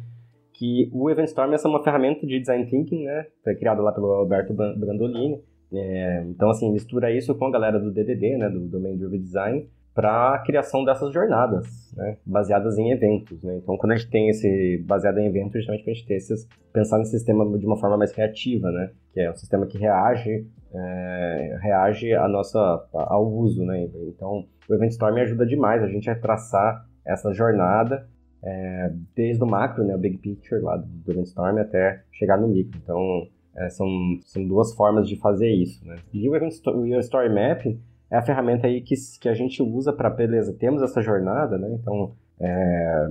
que o Event Storm é uma ferramenta de design thinking, né? Foi criada lá pelo Alberto Brandolini. É, então, assim, mistura isso com a galera do DDD, né? Do Domain Driven Design, para a criação dessas jornadas, né? Baseadas em eventos, né? Então, quando a gente tem esse baseado em eventos, justamente para a gente ter esses, pensar no sistema de uma forma mais reativa, né? Que é um sistema que reage, é, reage a nossa, ao uso, né? Então, o Event Storm ajuda demais a gente a traçar essa jornada é, desde o macro, né, o big picture lá do, do brainstorm até chegar no micro. Então, é, são, são duas formas de fazer isso, né? E o, Event, o Story Map é a ferramenta aí que, que a gente usa para, beleza, temos essa jornada, né? Então, é,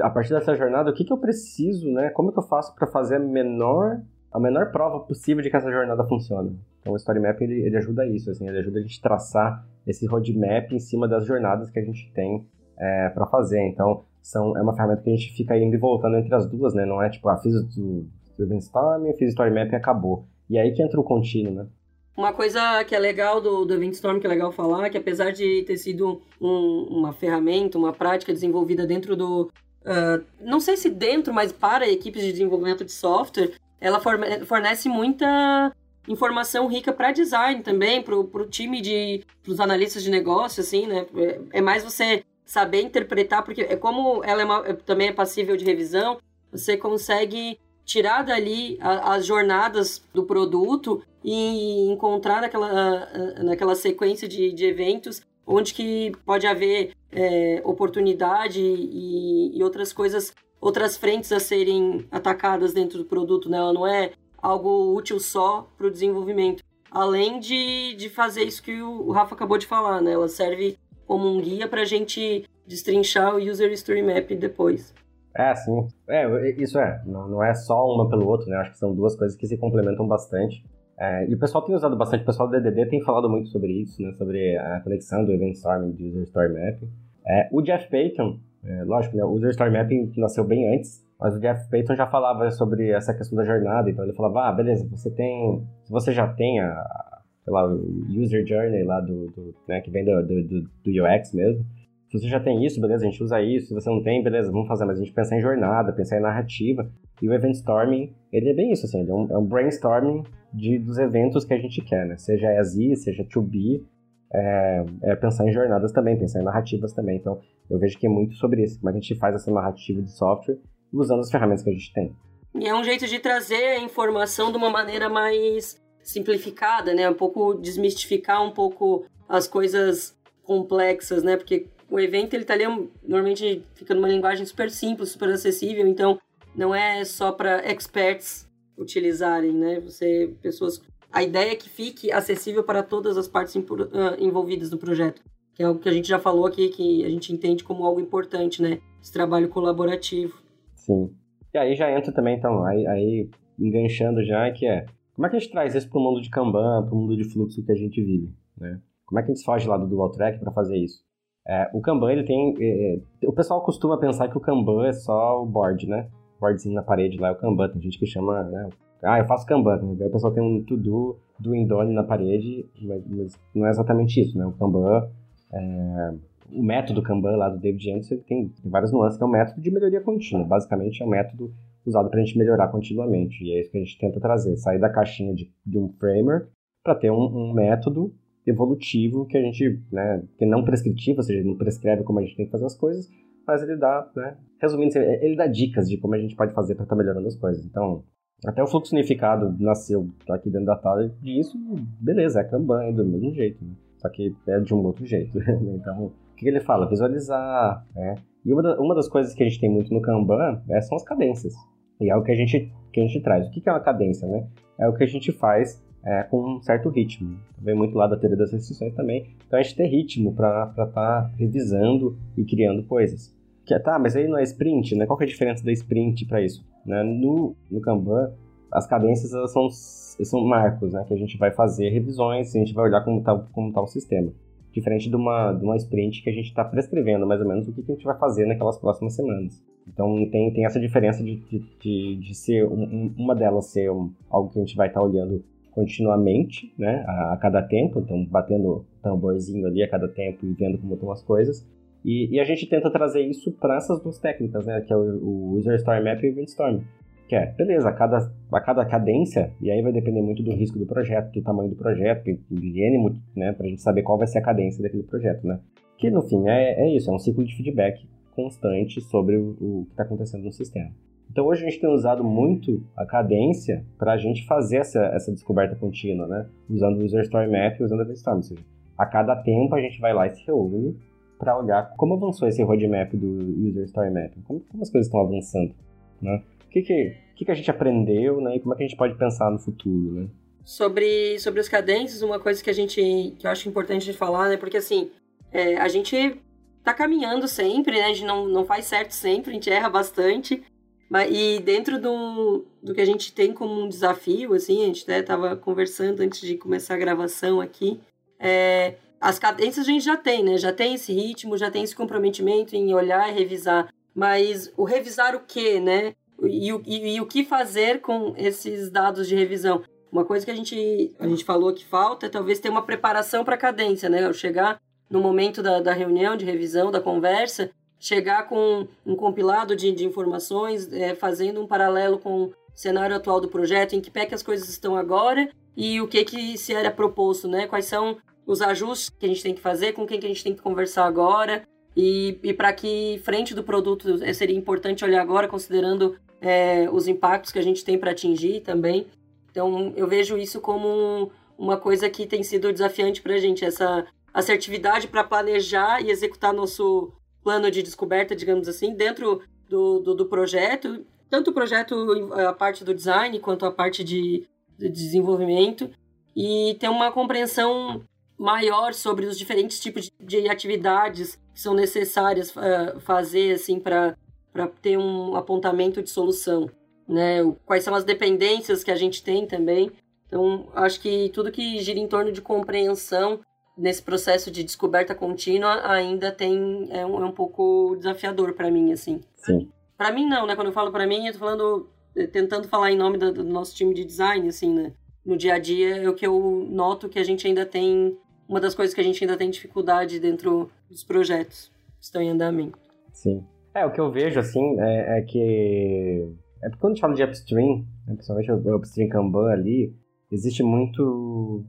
a partir dessa jornada, o que, que eu preciso, né? Como que eu faço para fazer a menor, a menor prova possível de que essa jornada funciona? Então, o Story Map, ele, ele ajuda isso, assim, ele ajuda a gente traçar esse roadmap em cima das jornadas que a gente tem é, para fazer. Então, são, é uma ferramenta que a gente fica indo e voltando entre as duas, né? Não é tipo, ah, fiz o, o Brainstorm, fiz o Story Map e acabou. E aí que entra o contínuo, né? Uma coisa que é legal do, do Event Storm, que é legal falar, que apesar de ter sido um, uma ferramenta, uma prática desenvolvida dentro do... Uh, não sei se dentro, mas para equipes de desenvolvimento de software, ela fornece muita informação rica para design também, para o time de... para os analistas de negócio, assim, né? É, é mais você saber interpretar, porque é como ela é uma, é, também é passível de revisão, você consegue tirar dali a, as jornadas do produto e encontrar naquela, naquela sequência de, de eventos onde que pode haver é, oportunidade e, e, outras coisas, outras frentes a serem atacadas dentro do produto, né? Ela não é algo útil só para o desenvolvimento. Além de, de fazer isso que o Rafa acabou de falar, né? Ela serve como um guia para a gente destrinchar o User Story Map depois. É, sim. É, isso é. Não, não é só uma pelo outro, né? Acho que são duas coisas que se complementam bastante. É, e o pessoal tem usado bastante, o pessoal do DDD tem falado muito sobre isso, né? Sobre a conexão do Event Storming e User Story Mapping. É, o Jeff Payton, é, lógico, né? O User Story Mapping nasceu bem antes, mas o Jeff Payton já falava sobre essa questão da jornada, então ele falava, ah, beleza, você tem... Se você já tem a, sei lá, o user journey lá do, do né, que vem do, do, do, UX mesmo. Se você já tem isso, beleza, a gente usa isso. Se você não tem, beleza, vamos fazer. Mas a gente pensa em jornada, pensar em narrativa. E o event storming, ele é bem isso, assim, ele é um, é um brainstorming de, dos eventos que a gente quer, né? Seja as I, seja to be, é, é, pensar em jornadas também, pensar em narrativas também. Então, eu vejo que é muito sobre isso, como a gente faz essa narrativa de software usando as ferramentas que a gente tem. E é um jeito de trazer a informação de uma maneira mais simplificada, né? Um pouco desmistificar um pouco as coisas complexas, né? Porque o evento ele tá ali normalmente fica numa linguagem super simples, super acessível, então não é só para experts utilizarem, né? Você pessoas a ideia é que fique acessível para todas as partes ah, envolvidas no projeto, que é algo que a gente já falou aqui que a gente entende como algo importante, né? Esse trabalho colaborativo. Sim. E aí já entra também, então, aí, aí enganchando já, que é como é que a gente traz isso para o mundo de Kanban, para o mundo de fluxo que a gente vive? Né? Como é que a gente foge lá do dual track para fazer isso? É, o Kanban, ele tem... É, é, o pessoal costuma pensar que o Kanban é só o board, né? O boardzinho na parede lá é o Kanban. Tem gente que chama, né? Ah, eu faço Kanban. Aí o pessoal tem um to-do do Indone na parede, mas, mas, não é exatamente isso, né? O Kanban... É, o método Kanban lá do David Jensen tem, tem várias nuances, que é um método de melhoria contínua. Basicamente, é um método usado para a gente melhorar continuamente. E é isso que a gente tenta trazer, sair da caixinha de, de um framework para ter um, um, método evolutivo que a gente, né, que não prescritivo, ou seja, não prescreve como a gente tem que fazer as coisas, mas ele dá, né, resumindo, ele dá dicas de como a gente pode fazer para estar tá melhorando as coisas. Então, até o fluxo unificado nasceu aqui dentro da tela disso, beleza, é Kanban, é do mesmo jeito, né? só que é de um outro jeito. então, o que ele fala? Visualizar, né? E uma das coisas que a gente tem muito no Kanban é, são as cadências. E é o que a gente, que a gente traz. O que é uma cadência, né? É o que a gente faz é, com um certo ritmo. Vem muito lá da teoria das restrições também. Então a gente tem ritmo para estar tá revisando e criando coisas. Que, tá, mas aí não é sprint, né? Qual que é a diferença da sprint para isso? Né? No, no Kanban, as cadências elas são, são marcos, né? Que a gente vai fazer revisões, a gente vai olhar como está como tá o sistema. Diferente de uma, de uma sprint que a gente está prescrevendo mais ou menos o que, que, a gente vai fazer naquelas próximas semanas. Então tem, tem essa diferença de, de, de, de ser um, uma delas ser um, algo que a gente vai estar tá olhando continuamente, né, a, a, cada tempo, então batendo tamborzinho ali a cada tempo e vendo como estão as coisas. E, e, a gente tenta trazer isso para essas duas técnicas, né, que é o, o User Story Map e o Storm. Que é, beleza, a cada, a cada cadência, e aí vai depender muito do risco do projeto, do tamanho do projeto, de N, né, pra gente saber qual vai ser a cadência daquele projeto, né. Que no fim é, é isso, é um ciclo de feedback constante sobre o, o que está acontecendo no sistema. Então hoje a gente tem usado muito a cadência para a gente fazer essa, essa descoberta contínua, né? Usando o User Story Map e usando a Brainstorm. Ou seja, a cada tempo a gente vai lá e se reúne para olhar como avançou esse roadmap do User Story Map, como, como as coisas estão avançando, né? O que, que, que, que a gente aprendeu, né? E como é que a gente pode pensar no futuro, né? Sobre, sobre as cadências, uma coisa que a gente que eu acho importante de falar, né? Porque assim, é, a gente tá caminhando sempre, né? A gente não, não faz certo sempre, a gente erra bastante. E dentro do, do que a gente tem como um desafio, assim, a gente até tava conversando antes de começar a gravação aqui, é, as cadências a gente já tem, né? Já tem esse ritmo, já tem esse comprometimento em olhar e revisar. Mas o revisar o quê, né? E, e, e o que fazer com esses dados de revisão? Uma coisa que a gente, a gente falou que falta é talvez ter uma preparação para a cadência, né? Eu chegar no momento da, da reunião, de revisão, da conversa, chegar com um compilado de, de informações, é, fazendo um paralelo com o cenário atual do projeto, em que pé que as coisas estão agora e o que, que se era proposto, né? Quais são os ajustes que a gente tem que fazer, com quem que a gente tem que conversar agora e, e para que frente do produto é, seria importante olhar agora, considerando é, os impactos que a gente tem para atingir também. Então, eu vejo isso como uma coisa que tem sido desafiante para a gente, essa assertividade para planejar e executar nosso plano de descoberta, digamos assim, dentro do, do, do, projeto, tanto o projeto, a parte do design, quanto a parte de, de desenvolvimento, e ter uma compreensão maior sobre os diferentes tipos de, de atividades que são necessárias uh, fazer, assim, para ter um apontamento de solução, né? Quais são as dependências que a gente tem também. Então, acho que tudo que gira em torno de compreensão nesse processo de descoberta contínua ainda tem é um, é um pouco desafiador para mim assim. Sim. Para mim não, né? Quando eu falo para mim, eu tô falando eh, tentando falar em nome do, do, nosso time de design assim, né? No dia a dia é o que eu noto que a gente ainda tem uma das coisas que a gente ainda tem dificuldade dentro dos projetos que estão em andamento. Sim. É, o que eu vejo assim é, é que é porque quando a gente fala de upstream, né, principalmente o upstream Kanban ali, existe muito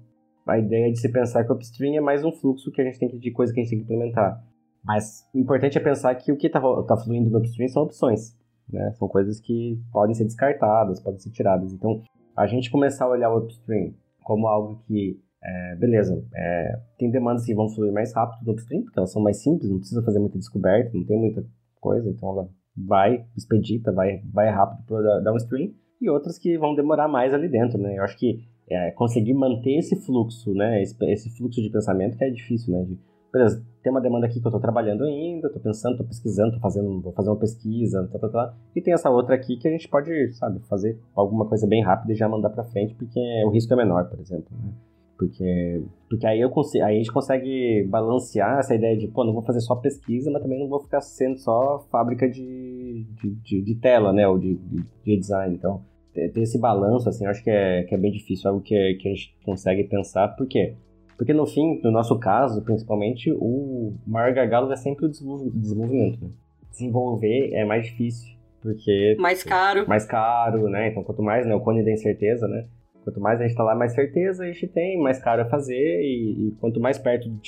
a ideia de se pensar que o upstream é mais um fluxo que a gente tem que, de coisa que a gente tem que implementar. Mas o importante é pensar que o que está tá fluindo no upstream são opções. Né? São coisas que podem ser descartadas, podem ser tiradas. Então, a gente começar a olhar o upstream como algo que, é, beleza, é, tem demandas que vão fluir mais rápido do upstream, porque elas são mais simples, não precisa fazer muita descoberta, não tem muita coisa, então ela vai, expedita, vai, vai rápido para downstream, e outras que vão demorar mais ali dentro, né? Eu acho que é, conseguir manter esse fluxo, né? Esse, esse, fluxo de pensamento que é difícil, né? De, beleza, tem uma demanda aqui que eu estou trabalhando ainda, estou pensando, estou pesquisando, estou fazendo, vou fazer uma pesquisa, tá, tá, tá, e tem essa outra aqui que a gente pode, sabe, fazer alguma coisa bem rápida e já mandar para frente, porque o risco é menor, por exemplo, né? Porque, porque aí, eu consigo, aí a gente consegue balancear essa ideia de, pô, não vou fazer só pesquisa, mas também não vou ficar sendo só fábrica de, de, de, de tela, né, ou de, de, de design. Então, ter esse balanço, assim, acho que é, que é bem difícil, algo que, que a gente consegue pensar. Por quê? Porque no fim, no nosso caso, principalmente, o maior gargalo é sempre o desenvolvimento. Né? Desenvolver é mais difícil, porque... Mais caro. Mais caro, né? Então, quanto mais, né, o cone da incerteza, né? Quanto mais a gente tá lá, mais certeza a gente tem, mais caro a fazer, e, e quanto mais perto do,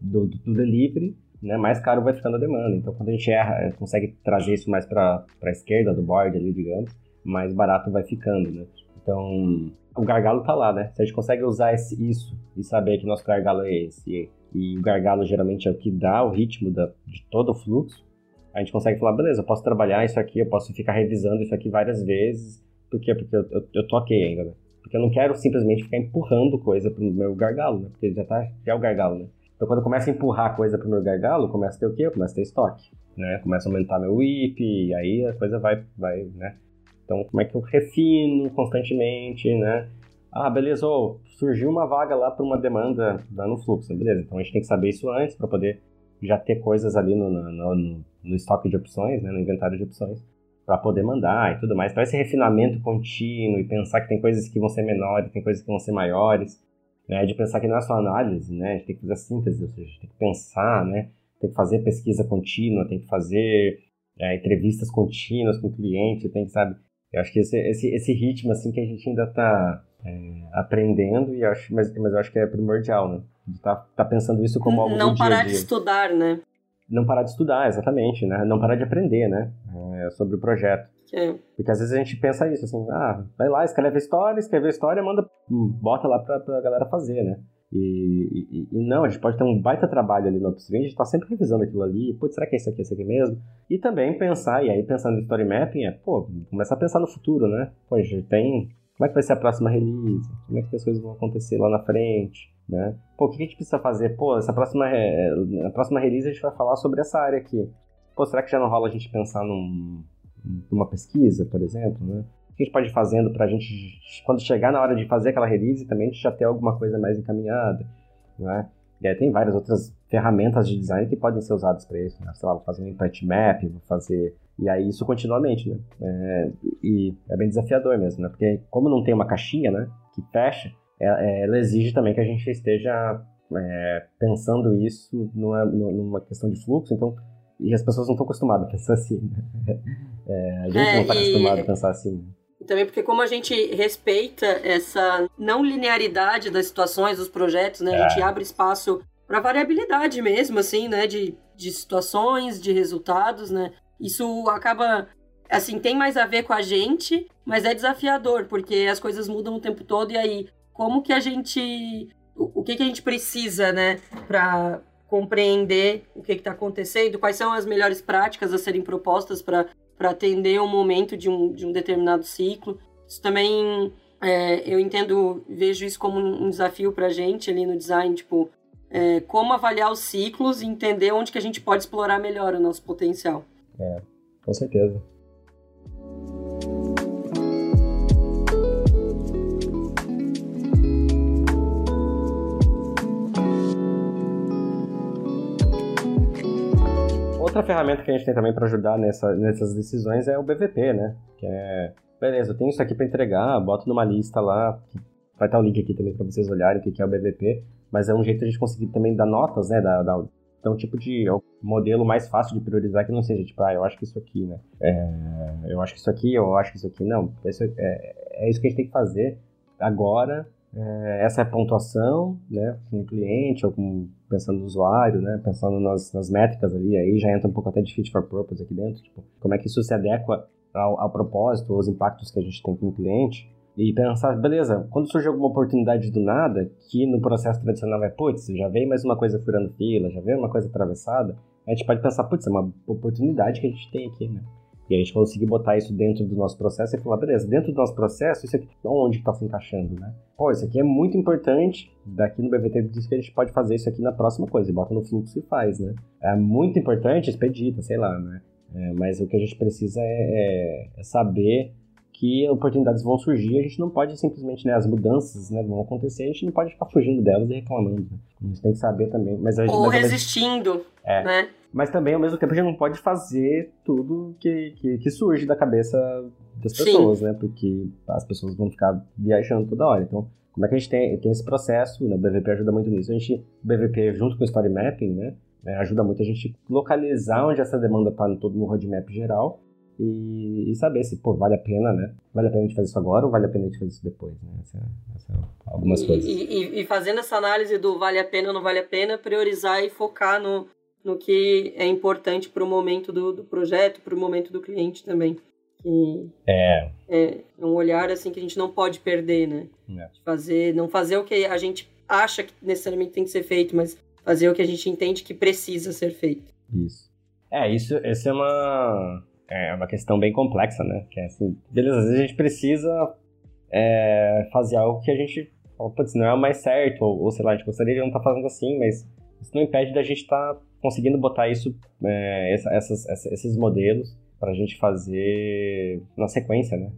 do, do, delivery, né, mais caro vai ficando a demanda. Então, quando a gente erra, consegue trazer isso mais para a esquerda do board ali, digamos, mais barato vai ficando, né? Então, o gargalo tá lá, né? Se a gente consegue usar esse, isso e saber que nosso gargalo é esse, e, o gargalo geralmente é o que dá o ritmo da, de todo o fluxo, a gente consegue falar, beleza, eu posso trabalhar isso aqui, eu posso ficar revisando isso aqui várias vezes, por quê? Porque eu, eu, eu ainda, né? Porque eu não quero simplesmente ficar empurrando coisa pro meu gargalo, né? Porque já, tá, já é o gargalo, né? Então, quando eu começo a empurrar coisa pro meu gargalo, começa a ter o quê? Eu começo a ter estoque, né? Começa a aumentar meu WIP, e aí a coisa vai, vai né? Então, como é que eu refino constantemente, né? Ah, beleza, oh, surgiu uma vaga lá para uma demanda lá no fluxo, beleza. Então a gente tem que saber isso antes para poder já ter coisas ali no, no, no, no, estoque de opções, né, no inventário de opções, para poder mandar e tudo mais. Então esse refinamento contínuo e pensar que tem coisas que vão ser menores, tem coisas que vão ser maiores, né, de pensar que não é só análise, né, a gente tem que fazer síntese, ou seja, a gente tem que pensar, né, tem que fazer pesquisa contínua, tem que fazer é, entrevistas contínuas com o cliente, tem que, sabe, eu acho que esse, esse, esse ritmo, assim, que a gente ainda está é, aprendendo, e acho, mas, mas eu acho que é primordial, né? Tá, tá pensando isso como algo Não parar dia de estudar, né? Não parar de estudar, exatamente, né? Não parar de aprender, né? É, sobre o projeto. É. Porque às vezes a gente pensa isso, assim, ah, vai lá, escreve a história, escreve a história, manda, bota lá pra, pra galera fazer, né? E, e, e, não, a gente pode ter um baita trabalho ali no Upstream, a gente tá sempre revisando aquilo ali, putz, será que é isso aqui, é isso aqui mesmo? E também pensar, e aí pensando em story mapping, é, pô, começar a pensar no futuro, né? Pô, a gente tem como é que vai ser a próxima release? Como é que as coisas vão acontecer lá na frente? Né? Pô, o que a gente precisa fazer? Pô, essa próxima, na próxima release a gente vai falar sobre essa área aqui. Pô, será que já não rola a gente pensar num, numa pesquisa, por exemplo, né? Que a gente pode ir fazendo pra gente, quando chegar na hora de fazer aquela release, também a gente já ter alguma coisa mais encaminhada, né? E aí tem várias outras ferramentas de design que podem ser usadas para isso, né? Sei lá, vou fazer um impact map, vou fazer e aí isso continuamente, né? É, e é bem desafiador mesmo, né? Porque como não tem uma caixinha, né? Que fecha, é, é, ela exige também que a gente esteja é, pensando isso numa, numa questão de fluxo, então... E as pessoas não estão acostumadas a pensar assim, né? É, a gente não está acostumado a pensar assim. Também porque como a gente respeita essa não linearidade das situações, dos projetos, né? A gente abre espaço para variabilidade mesmo, assim, né? De, de situações, de resultados, né? Isso acaba assim, tem mais a ver com a gente, mas é desafiador, porque as coisas mudam o tempo todo, e aí, como que a gente. O, que, que a gente precisa, né, para compreender o que está acontecendo, quais são as melhores práticas a serem propostas para atender o um momento de um, de um determinado ciclo. Isso também é, eu entendo, vejo isso como um desafio para a gente ali no design, tipo, é, como avaliar os ciclos e entender onde que a gente pode explorar melhor o nosso potencial. É, com certeza. Outra ferramenta que a gente tem também para ajudar nessa, nessas decisões é o BVP, né? Que é, beleza, eu tenho isso aqui para entregar, boto numa lista lá, vai estar o link aqui também para vocês olharem o que é o BVP, mas é um jeito de a gente conseguir também dar notas, né, da, da, então, tipo de é o modelo mais fácil de priorizar que não seja tipo, ah, eu acho que isso aqui, né? É, eu acho que isso aqui, eu acho que isso aqui. Não, isso é, é isso que a gente tem que fazer agora. É, essa é a pontuação, né? Com o cliente ou com, pensando no usuário, né? Pensando nas, nas métricas ali, aí já entra um pouco até de fit for purpose aqui dentro. Tipo, como é que isso se adequa ao, ao propósito, aos impactos que a gente tem com o cliente e pensar, beleza, quando surge alguma oportunidade do nada, que no processo tradicional é, putz, já veio mais uma coisa furando fila, já veio uma coisa atravessada, a gente pode pensar, putz, é uma oportunidade que a gente tem aqui, né? E a gente conseguir botar isso dentro do nosso processo e falar, beleza, dentro do nosso processo, isso aqui, onde está se encaixando, né? Pô, isso aqui é muito importante, daqui no BVT diz que a gente pode fazer isso aqui na próxima coisa, e bota no fluxo e faz, né? É muito importante, expedita, sei lá, né? É, mas o que a gente precisa é, é, é saber que oportunidades vão surgir, a gente não pode simplesmente, né, as mudanças, né, vão acontecer, a gente não pode ficar fugindo delas e reclamando. Né? A gente tem que saber também, mas a gente, ou resistindo, é, né? Mas também ao mesmo tempo a gente não pode fazer tudo que, que, que surge da cabeça das pessoas, Sim. né? Porque as pessoas vão ficar viajando toda hora. Então, como é que a gente tem, tem esse processo, né? O BVP ajuda muito nisso. A gente, o BVP junto com o Story Mapping, né? Ajuda muito a gente localizar onde essa demanda está no, todo no roadmap geral e, e, saber se, pô, vale a pena, né? Vale a pena a gente fazer isso agora ou vale a pena a gente fazer isso depois, né? Essa, essa, algumas coisas. E, e, e, fazendo essa análise do vale a pena ou não vale a pena, priorizar e focar no, no que é importante para o momento do, do projeto, para o momento do cliente também. Que é. é um olhar assim que a gente não pode perder, né? É. Fazer, não fazer o que a gente acha que necessariamente tem que ser feito, mas fazer o que a gente entende que precisa ser feito. Isso. É, isso, essa é uma é uma questão bem complexa, né? Que é assim, beleza, às vezes a gente precisa é, fazer algo que a gente putz, não é o mais certo, ou, ou sei lá, a gente gostaria de não estar tá fazendo assim, mas isso não impede da gente estar tá conseguindo botar isso, é, essa, essas, esses modelos pra gente fazer na sequência, né?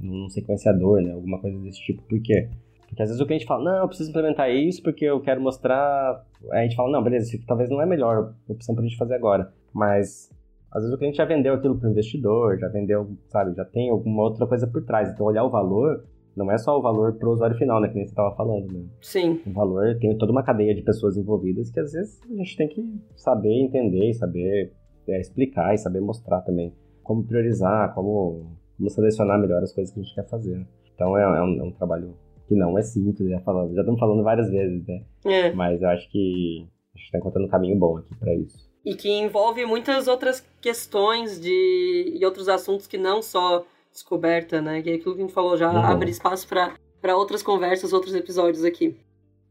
Num sequenciador, né? Alguma coisa desse tipo. Por quê? Porque às vezes o cliente fala, não, eu preciso implementar isso porque eu quero mostrar. Aí a gente fala, não, beleza, isso aqui talvez não é a melhor opção pra gente fazer agora. Mas às vezes o cliente já vendeu aquilo para o investidor, já vendeu, sabe, já tem alguma outra coisa por trás. Então olhar o valor não é só o valor para o usuário final, né, que nem você estava falando, né? Sim. O valor tem toda uma cadeia de pessoas envolvidas que às vezes a gente tem que saber entender, saber é, explicar e saber mostrar também como priorizar, como, como selecionar melhor as coisas que a gente quer fazer. Então é, é, um, é um, trabalho que não é simples, já, falando, já estamos falando várias vezes, né? É. Mas eu acho que a gente está encontrando um caminho bom aqui para isso. E que envolve muitas outras questões de, e outros assuntos que não só descoberta, né? Que é aquilo que a gente falou já uhum. abre espaço para outras conversas, outros episódios aqui.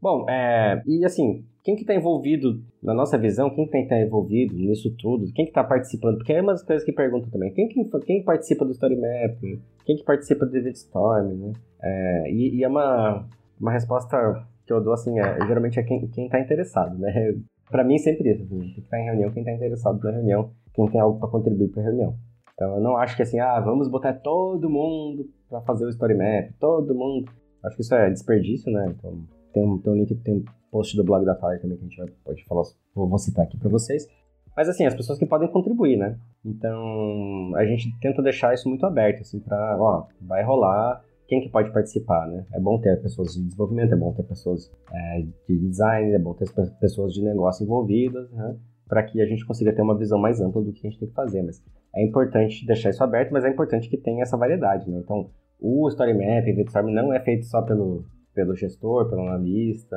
Bom, é, e assim, quem que está envolvido, na nossa visão, quem tem que estar tá envolvido nisso tudo? Quem que está participando? Porque é uma das coisas que perguntam também. Quem, que, quem participa do Story Map? Quem que participa do Event Storm, né? É, e, e, é uma, uma resposta que eu dou, assim, é, geralmente é quem, quem tá interessado, né? Para mim, sempre isso. Assim, tem que estar em reunião quem está interessado na reunião, quem tem algo para contribuir para a reunião. Então eu não acho que assim, ah, vamos botar todo mundo para fazer o story map, todo mundo. Acho que isso é desperdício, né? Então tem um, tem um link, tem um post do blog da Thaler também que a gente vai, pode falar, vou citar aqui para vocês. Mas assim, as pessoas que podem contribuir, né? Então a gente tenta deixar isso muito aberto, assim, para, ó, vai rolar, quem que pode participar, né? É bom ter pessoas de desenvolvimento, é bom ter pessoas é, de design, é bom ter pessoas de negócio envolvidas, né? Para que a gente consiga ter uma visão mais ampla do que a gente tem que fazer. Mas é importante deixar isso aberto, mas é importante que tenha essa variedade, né? Então, o Story Map, o Event não é feito só pelo, pelo gestor, pelo analista,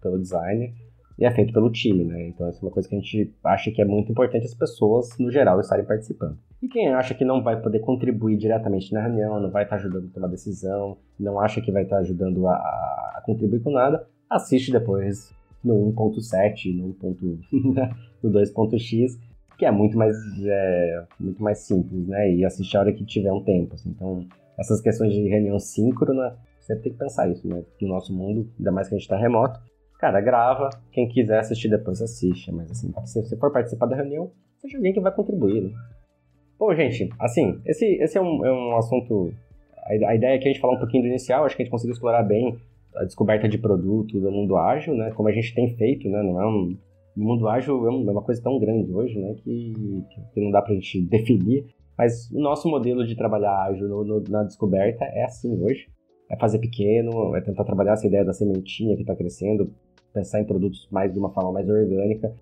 pelo designer, e é feito pelo time, né? Então, essa é uma coisa que a gente acha que é muito importante as pessoas, no geral, estarem participando. E quem acha que não vai poder contribuir diretamente na reunião, não vai estar ajudando a tomar decisão, não acha que vai estar ajudando a, a contribuir com nada, assiste depois no 1.7, no 1. no 2.x, que é muito mais, é, muito mais simples, né? E assistir a hora que tiver um tempo. Assim. Então, essas questões de reunião síncrona, sempre tem que pensar isso, né? No nosso mundo, ainda mais que a gente está remoto, cara, grava, quem quiser assistir depois assiste, mas assim, se você for participar da reunião, seja alguém que vai contribuir, né? Bom, gente, assim, esse, esse é, um, é um assunto. A, a ideia é que a gente falar um pouquinho do inicial, acho que a gente conseguiu explorar bem a descoberta de produto do mundo ágil, né? Como a gente tem feito, né? Não é um, o mundo ágil é, é uma coisa tão grande hoje, né, que, que não dá para a gente definir. Mas o nosso modelo de trabalhar ágil no, no, na descoberta é assim hoje. É fazer pequeno, é tentar trabalhar essa ideia da sementinha que está crescendo, pensar em produtos mais de uma forma mais orgânica,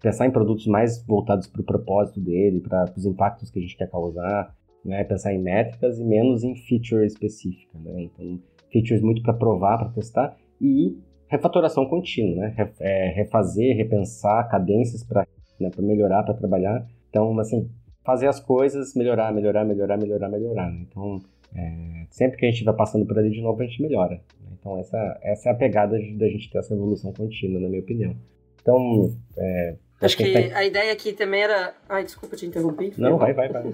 pensar em produtos mais voltados para o propósito dele, para os impactos que a gente quer causar, né? pensar em métricas e menos em feature específica. Né? Então, features muito para provar, para testar e refatoração contínua, né? É, refazer, repensar cadências para né, melhorar, para trabalhar. Então, assim, fazer as coisas, melhorar, melhorar, melhorar, melhorar, melhorar. Né? Então, é, sempre que a gente vai passando por ali de novo, a gente melhora. Então, essa, essa é a pegada da gente ter essa evolução contínua, na minha opinião. Então, é, Acho que a ideia aqui também era. Ai, desculpa te interromper. Não, vai, vai, vai.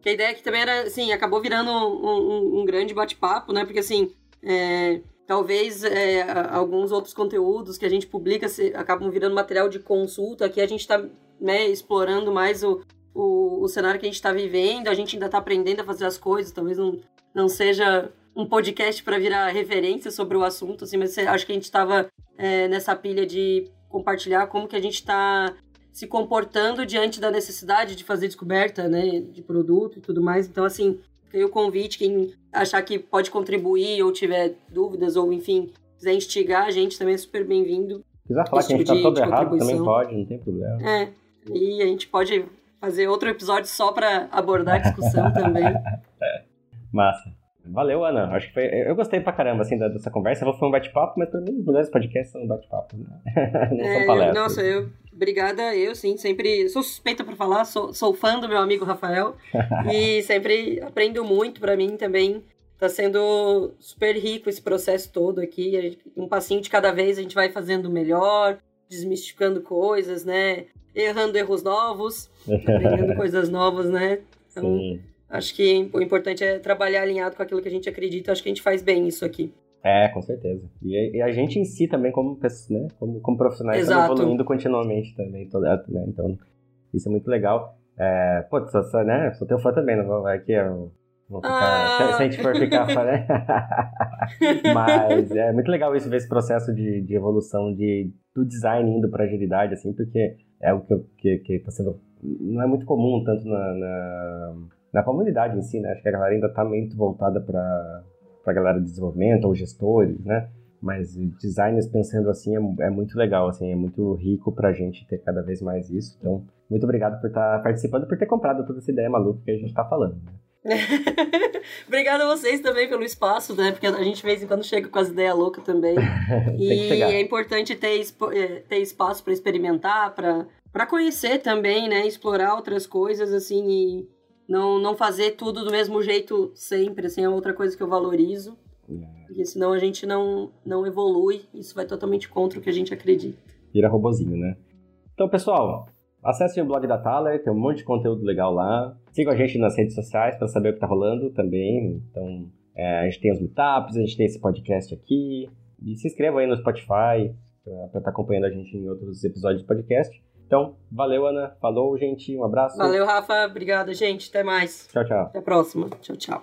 Que a ideia aqui também era, assim, acabou virando um, um, um grande bate-papo, né? Porque, assim, é, Talvez é, alguns outros conteúdos que a gente publica se, acabam virando material de consulta. Aqui a gente está né, explorando mais o, o, o, cenário que a gente está vivendo. A gente ainda está aprendendo a fazer as coisas. Talvez não, não seja um podcast para virar referência sobre o assunto, assim, mas acho que a gente estava é, nessa pilha de compartilhar como que a gente está se comportando diante da necessidade de fazer descoberta, né, de produto e tudo mais. Então, assim, Fica o convite, quem achar que pode contribuir ou tiver dúvidas ou, enfim, quiser instigar a gente também é super bem-vindo. Quiser falar que a gente tá todo errado, também pode, não tem problema. É, e a gente pode fazer outro episódio só para abordar a discussão também. Massa. Valeu, Ana. Acho que foi. Eu gostei pra caramba assim, dessa conversa. Foi um bate-papo, mas pra mim os melhores podcasts são bate-papo, né? Não é, são palestras. Nossa, eu. Obrigada, eu sim, sempre. Sou suspeita por falar, sou, sou fã do meu amigo Rafael. e sempre aprendo muito pra mim também. Tá sendo super rico esse processo todo aqui. Um passinho de cada vez a gente vai fazendo melhor, desmistificando coisas, né? Errando erros novos, aprendendo coisas novas, né? Então, sim Acho que o importante é trabalhar alinhado com aquilo que a gente acredita. Acho que a gente faz bem isso aqui. É, com certeza. E, a gente em si também, como, né, como, como profissionais, está evoluindo continuamente também. Toda, né? Então, isso é muito legal. É, pô, sou, sou, né? Sou teu fã também, não vou, aqui eu vou ficar, ah. se, se, a gente for ficar, né? Mas é muito legal isso, ver esse processo de, de evolução de, do design indo para agilidade, assim, porque é o que, que, que tá sendo, não é muito comum tanto na, na, na comunidade em si, né? Acho que a galera ainda tá muito voltada para a galera de desenvolvimento ou gestores, né? Mas designers pensando assim é, é, muito legal, assim, é muito rico pra gente ter cada vez mais isso. Então, muito obrigado por estar tá participando, por ter comprado toda essa ideia maluca que a gente tá falando. Né? Obrigada a vocês também pelo espaço, né? Porque a gente de vez em quando chega com as ideias loucas também. e é importante ter, é, ter espaço para experimentar, para conhecer também, né? Explorar outras coisas, assim, e não, não fazer tudo do mesmo jeito sempre, assim, é outra coisa que eu valorizo. É. Porque senão a gente não, não evolui, isso vai totalmente contra o que a gente acredita. Vira robozinho, né? Então, pessoal, acesse o blog da Thaler, tem um monte de conteúdo legal lá. Siga a gente nas redes sociais para saber o que tá rolando também. Então, é, a gente tem os meetups, a gente tem esse podcast aqui. E se inscreva aí no Spotify para estar tá acompanhando a gente em outros episódios do podcast. Então, valeu, Ana. Falou, gente. Um abraço. Valeu, Rafa. Obrigada, gente. Até mais. Tchau, tchau. Até a próxima. Tchau, tchau.